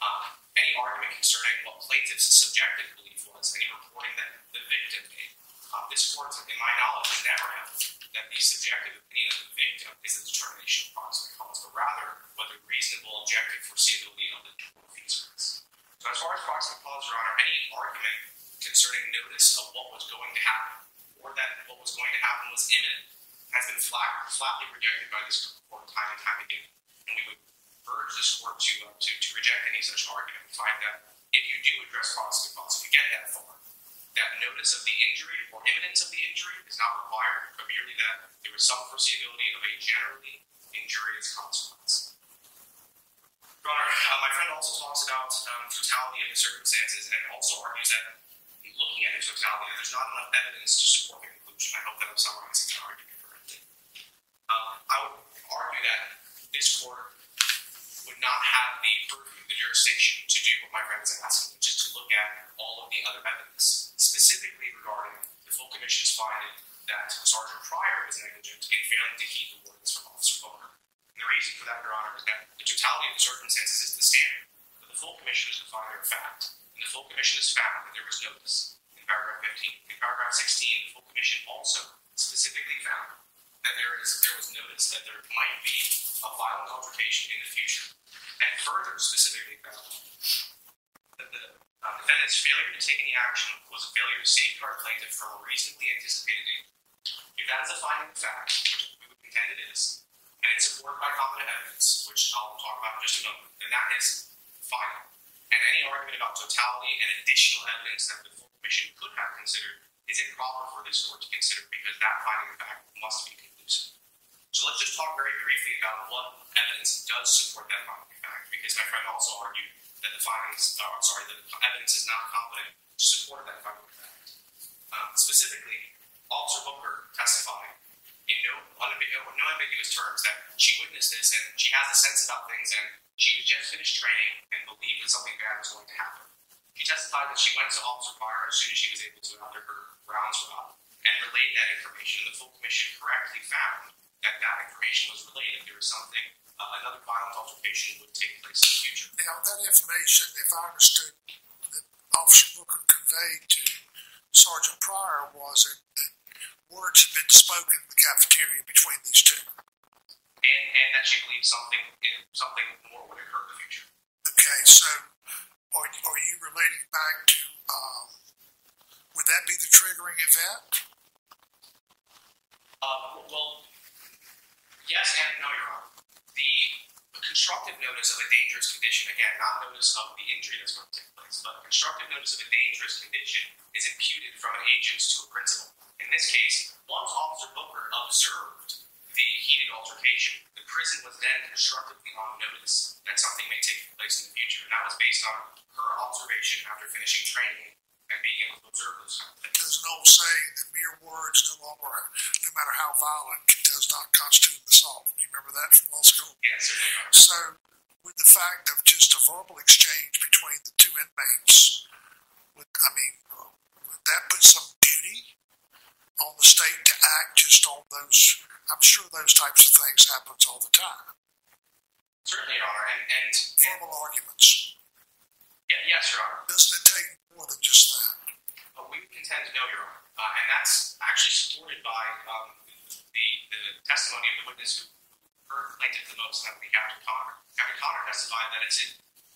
Um, any argument concerning what plaintiff's subjective belief was, any reporting that the victim made, uh, this court, in my knowledge, has never held that the subjective opinion of the victim is the determination of proximate cause, but rather whether reasonable objective foreseeability of the tortfeasor is. So as far as proximate cause, Your Honor, any argument concerning notice of what was going to happen, or that what was going to happen was imminent, has been flat, flatly rejected by this court time and time again. And we would urge this court to, uh, to, to reject any such argument and find that if you do address proximate cause, if you get that far, that notice of the injury or imminence of the injury is not required, but merely that there was some foreseeability of a generally injurious consequence. Your Honor, uh, my friend also talks about um, totality of the circumstances and also argues that looking at the totality, there's not enough evidence to support the conclusion. I hope that I'm summarizing the argument correctly. Um, I would argue that this court would not have the purview, the jurisdiction to do what my friend is asking, which is to look at all of the other evidence, specifically regarding the full commission's finding that Sergeant Pryor was negligent in failing to heed the warnings from Officer Bowman. And the reason for that, Your Honor, is that the totality of the circumstances is the standard, but the full commission is the finder of fact. And the full commission has found that there was notice in paragraph 15. In paragraph 16, the full commission also specifically found that there is there was notice that there might be a violent altercation in the future, and further specifically found that the uh, defendant's failure to take any action was a failure to safeguard plaintiff from a reasonably anticipated danger. If that is a finding of fact, which we would contend it is, and it's supported by competent evidence, which I'll talk about in just a moment, then that is final. And any argument about totality and additional evidence that the full commission could have considered is improper for this court to consider because that finding of fact must be conclusive. So let's just talk very briefly about what evidence does support that finding of fact, because my friend also argued that the findings, uh, sorry, the evidence is not competent to support that finding of fact. Um, specifically, Officer Booker testified in no, unambiguous, no ambiguous terms that she witnessed this and she has a sense about things and she was just finished training and believed that something bad was going to happen. She testified that she went to Officer Pryor as soon as she was able to after her rounds were up and relayed that information. The full commission correctly found that that information was relayed. If there was something, uh, another violent altercation would take place in the future. Now, that information, if I understood that Officer Booker conveyed to Sergeant Pryor, was it that words had been spoken in the cafeteria between these two. And, and that she believed something something more would occur in the future. Okay, so are, are you relating back to, um, would that be the triggering event? Uh, well, yes and no, Your Honor. The constructive notice of a dangerous condition, again, not notice of the injury that's going to take place, but constructive notice of a dangerous condition is imputed from an agent to a principal. In this case, once Officer Booker observed the heated altercation, the prison was then constructively on notice that something may take place in the future. And that was based on her observation after finishing training and being able to observe those. There's an old saying that mere words no longer, no matter how violent, does not constitute an assault. Do you remember that from law school? Yes, certainly. Your Honor. So, with the fact of just a verbal exchange between the two inmates, would, I mean, would that put some duty on the state to act just on those. I'm sure those types of things happens all the time. Certainly, are, and, and Verbal arguments. yeah, yes, Your Honor. Doesn't it take more than just that? Uh, we contend to know, Your Honor, uh, and that's actually supported by um, the, the testimony of the witness who heard plaintiff the most, that would be Captain Connor. Captain Connor testified that it's in,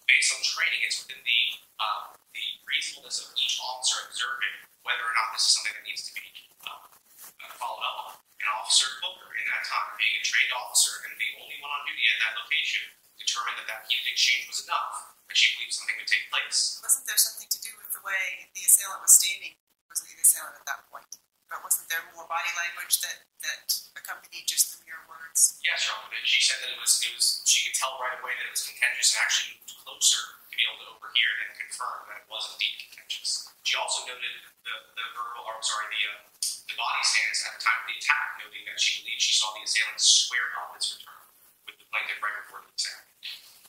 based on training, it's within the uh, the reasonableness of each officer observing whether or not this is something that needs to be uh, uh, followed up on. And Officer Coker, in that time, being a trained officer and the only one on duty at that location, determined that that heated exchange was enough, that she believed something would take place. Wasn't there something to do with way the assailant was standing? Was the assailant at that point? But wasn't there more body language that, that accompanied just the mere words? Yes, Your she said that it was, it was, she could tell right away that it was contentious and actually moved closer to be able to overhear and confirm that it was indeed contentious. She also noted the, the verbal, or sorry, the, uh, the body stance at the time of the attack, noting that she believed she saw the assailant square off his return with the plaintiff right before the attack.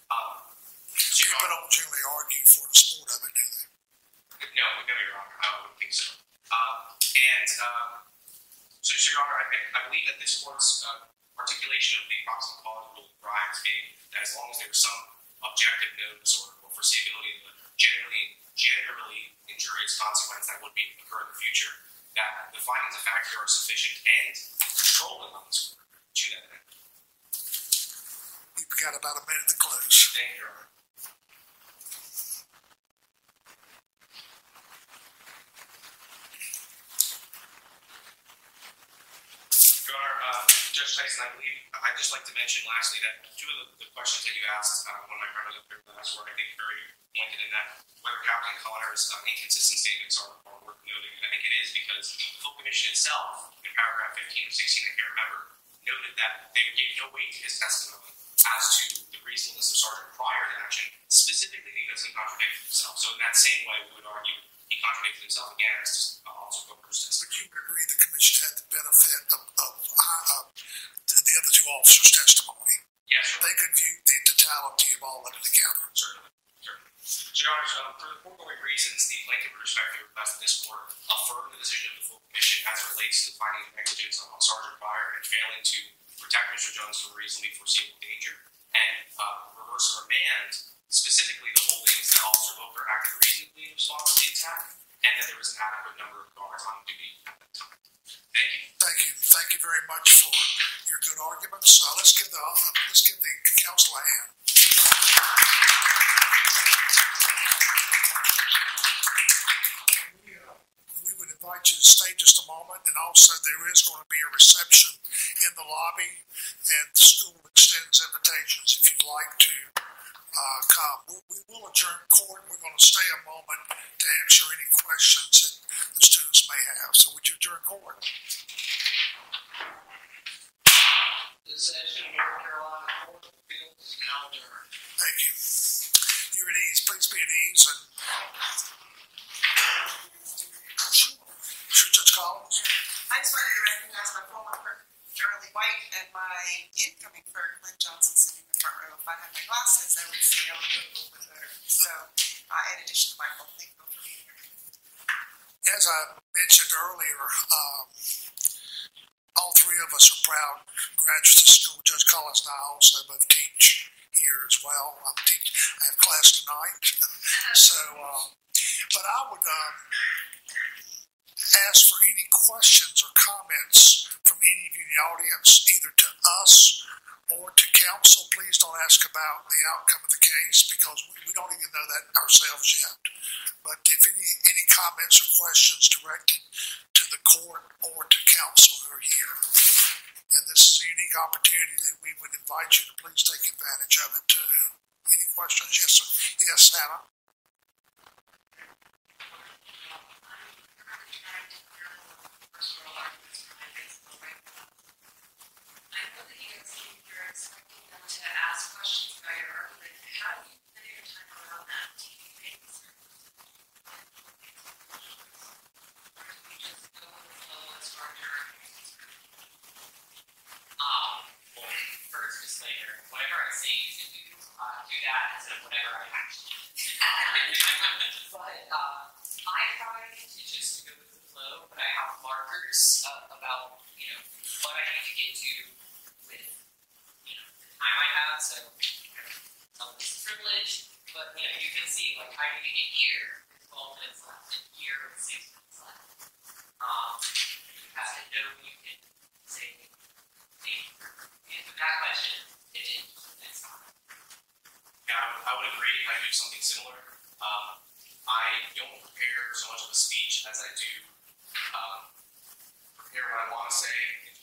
Um, so, Your People Honor, don't generally argue for the sport of it, do they? No, no, Your Honor, I wouldn't think so. Um, and um, so, Your Honor, I, I believe that this court's uh, articulation of the proximate cause rule Grimes being that as long as there's some objective notice or, or foreseeability of a generally generally injurious consequence that would be occur in the future, that the findings of fact here are sufficient and controlling on this court to that end. You've got about a minute to close. Thank you, Your Honor. Your Honor, uh, Judge Tyson, I believe, I'd just like to mention lastly that two of the, the questions that you asked, uh, one of my brothers up there last were, I think, very pointed in that whether Captain Connor's uh, inconsistent statements are, are worth noting. And I think it is because the full commission itself, in paragraph 15 or 16, I can't remember, noted that they gave no weight to his testimony as to the reasonableness of Sergeant Pryor's action, specifically because he contradicted himself. So in that same way, we would argue he contradicted himself again as uh, Officer Coker's But you agree the commission had the benefit of, of, uh, the other two officers' testimony. Yes, Honor. They could view the totality of all of it together. Certainly, certainly. So, Your Honor, um, for the foregoing reasons, the plaintiff would respectfully request that this court affirm the decision of the full commission as it relates to the finding of negligence on Sergeant Pryor and failing to protect Mr. Jones from reasonably foreseeable danger, and uh, reverse remand specifically the holdings that Officer Loper acted reasonably in response to the attack, and that there was an adequate number of guards on duty at that time. Thank you. Thank you. Thank you very much for your good arguments. Uh, let's give the let's give the counsel a hand. Invite you to stay just a moment, and also there is going to be a reception in the lobby, and the school extends invitations if you'd like to uh, come. We, we will adjourn court. We're going to stay a moment to answer any questions that the students may have. So would you adjourn court? The session of North Carolina Court of Appeals is now adjourned. Thank you. You're at ease. Please be at ease. And sure, sure, Judge Collins. I just wanted to recognize my former clerk, Charlie White, and my incoming clerk, Lynn Johnson, sitting in the front row. If I had my glasses, I would see a little bit better. So, uh, in addition to Michael, thank you. As I mentioned earlier, um, all three of us are proud graduates of school. Judge Collins and I also both teach here as well. I'm teach, I have class tonight. so, uh, but I would um, ask for any questions or comments from any of you in the audience, either to us or to counsel. Please don't ask about the outcome of the case because we, we don't even know that ourselves yet. But if any, any comments or questions directed to the court or to counsel who are here, and this is a unique opportunity that we would invite you to please take advantage of it too. Any questions? Yes, sir. Yes, Hannah. I know that you guys came here expecting them to ask questions about your argument. How do you plan your time around that? Do you make certain? Or do you just go with the flow as far as your arguments? Um, well, first disclaimer, whatever I say you should do, uh, do that instead of whatever I actually do. But, uh, I try to just go with the flow, but I have markers uh, about, you know, what I need to get to with, you know, the time I have, so some of this is privilege, but, you know, you can see, like, I need to get here, with twelve minutes left, and here with six minutes left. Um, you have to know you can say, hey, answer that question, it is, next time. Yeah, I would, I would agree. I do something similar. Um, I don't prepare so much of a speech as I do um, prepare what I want to say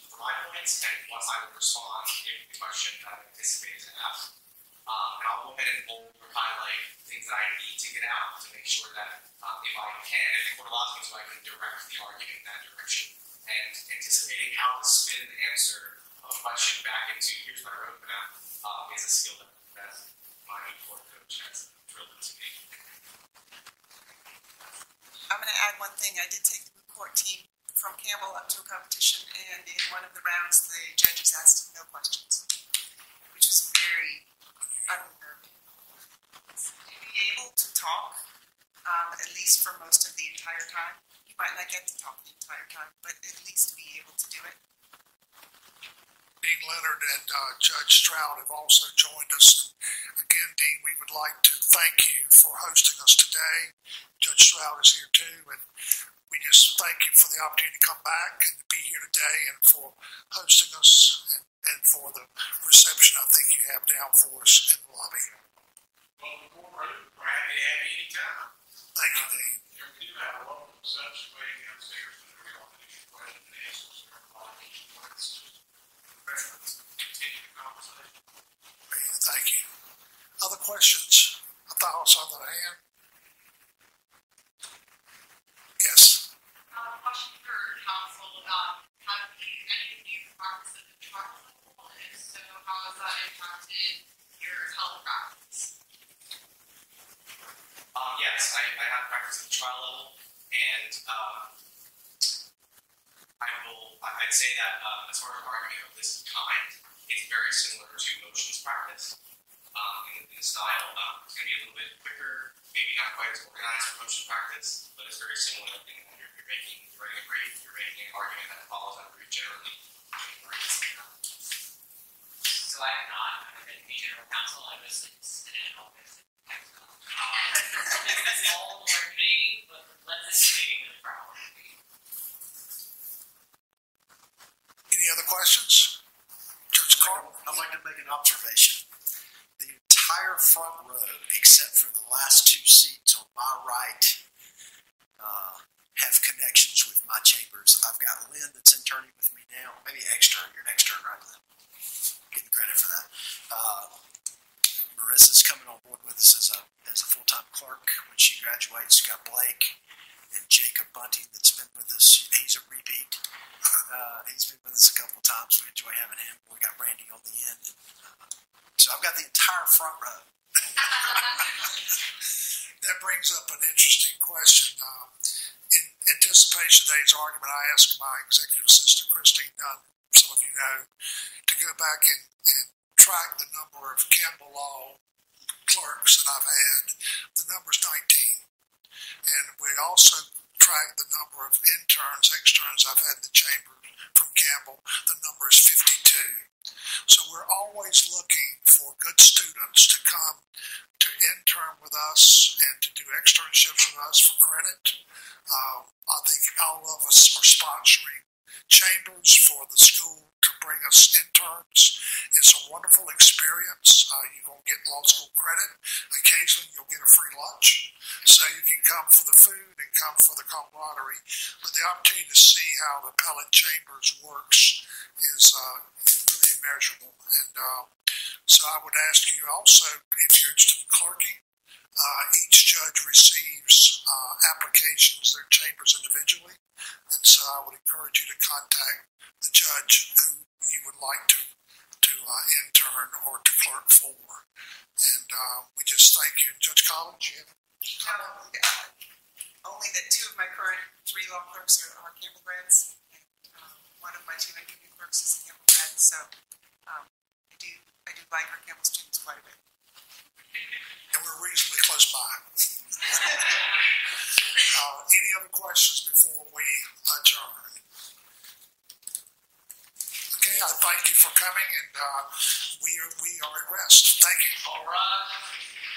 for my points, and once I would respond if the question that I anticipated to ask. Um, and I'll go ahead and bold or highlight things that I need to get out to make sure that um, if I can, if the court allows me to, I can direct the argument in that direction. And anticipating how to spin the answer of a question back into here's my roadmap uh, is a skill that, that my court coach has I'm gonna add one thing, I did take the court team from Campbell up to a competition, and in one of the rounds, the judges asked no questions, which was very unnerving. To be able to talk, um, at least for most of the entire time, you might not get to talk the entire time, but at least be able to do it. Dean Leonard and uh, Judge Stroud have also joined us. And again, Dean, we would like to thank you for hosting us today. Judge Stroud is here too, and we just thank you for the opportunity to come back and to be here today and for hosting us and, and for the reception I think you have down for us in the lobby. Well, we're we're happy to have you anytime. Thank you, Dean. You do have a welcome reception waiting downstairs for everyone to get questions and answers. Veterans, continue the conversation. Thank you. Other questions? I thought I saw that hand. Yes. Uh, question for counsel, um, have you, any of you practiced at the truck level? And if so, how has that impacted your health practice? Um, yes, I, I have practice at the trial level, and um, I will. I'd say that uh, as far as arguing of this kind, it's very similar to motions practice um, in, in style. Um, it's going to be a little bit quicker, maybe not quite as organized for motion practice, but it's very similar in that you're, you're making you're writing a brief, you're making an argument that follows that brief generally. So I have not, I've been the general counsel, I was in an office. Um, It's all marketing, but let's say making the problem. Any other questions? Judge Carl? I'd like to make an observation. The entire front row, except for the last two seats on my right, uh, have connections with my chambers. I've got Lynn that's interning with me now, maybe extern. You're an extern, right, Lynn? Getting credit for that. Uh, Marissa's coming on board with us as a as a full time clerk when she graduates. We've got Blake and Jacob Bunting that's been with us. He's a repeat. Uh, he's been with us a couple of times. We enjoy having him. We got Randy on the end. Uh, so I've got the entire front row. That brings up an interesting question. Um, in anticipation of today's argument, I asked my executive assistant, Christine Dunn, some of you know, to go back and, and track the number of Campbell Law clerks that I've had. The number's 19. And we also track the number of interns, externs I've had in the chamber from Campbell. The number is 52. So we're always looking for good students to come to intern with us and to do externships with us for credit. Uh, I think all of us are sponsoring chambers for the school to bring us interns. It's a wonderful experience. Uh, you're going to get law school credit. Occasionally, you'll get a free lunch. So you can come for the food and come for the camaraderie. But the opportunity to see how the appellate chambers works is uh, really immeasurable. And uh, so I would ask you also, if you're interested in clerking, uh, each judge receives uh, applications, their chambers individually. And so I would encourage you to contact the judge who you would like to to uh, intern or to clerk for. And uh, we just thank you. Judge Collins, you have only that two of my current three law clerks are, are Campbell grads, and um, one of my two interview clerks is a Campbell grad. So um, I do I do like our Campbell students quite a bit and we're reasonably close by. uh, any other questions before we adjourn? Okay, I thank you for coming, and uh, we are, we are at rest. Thank you. All right.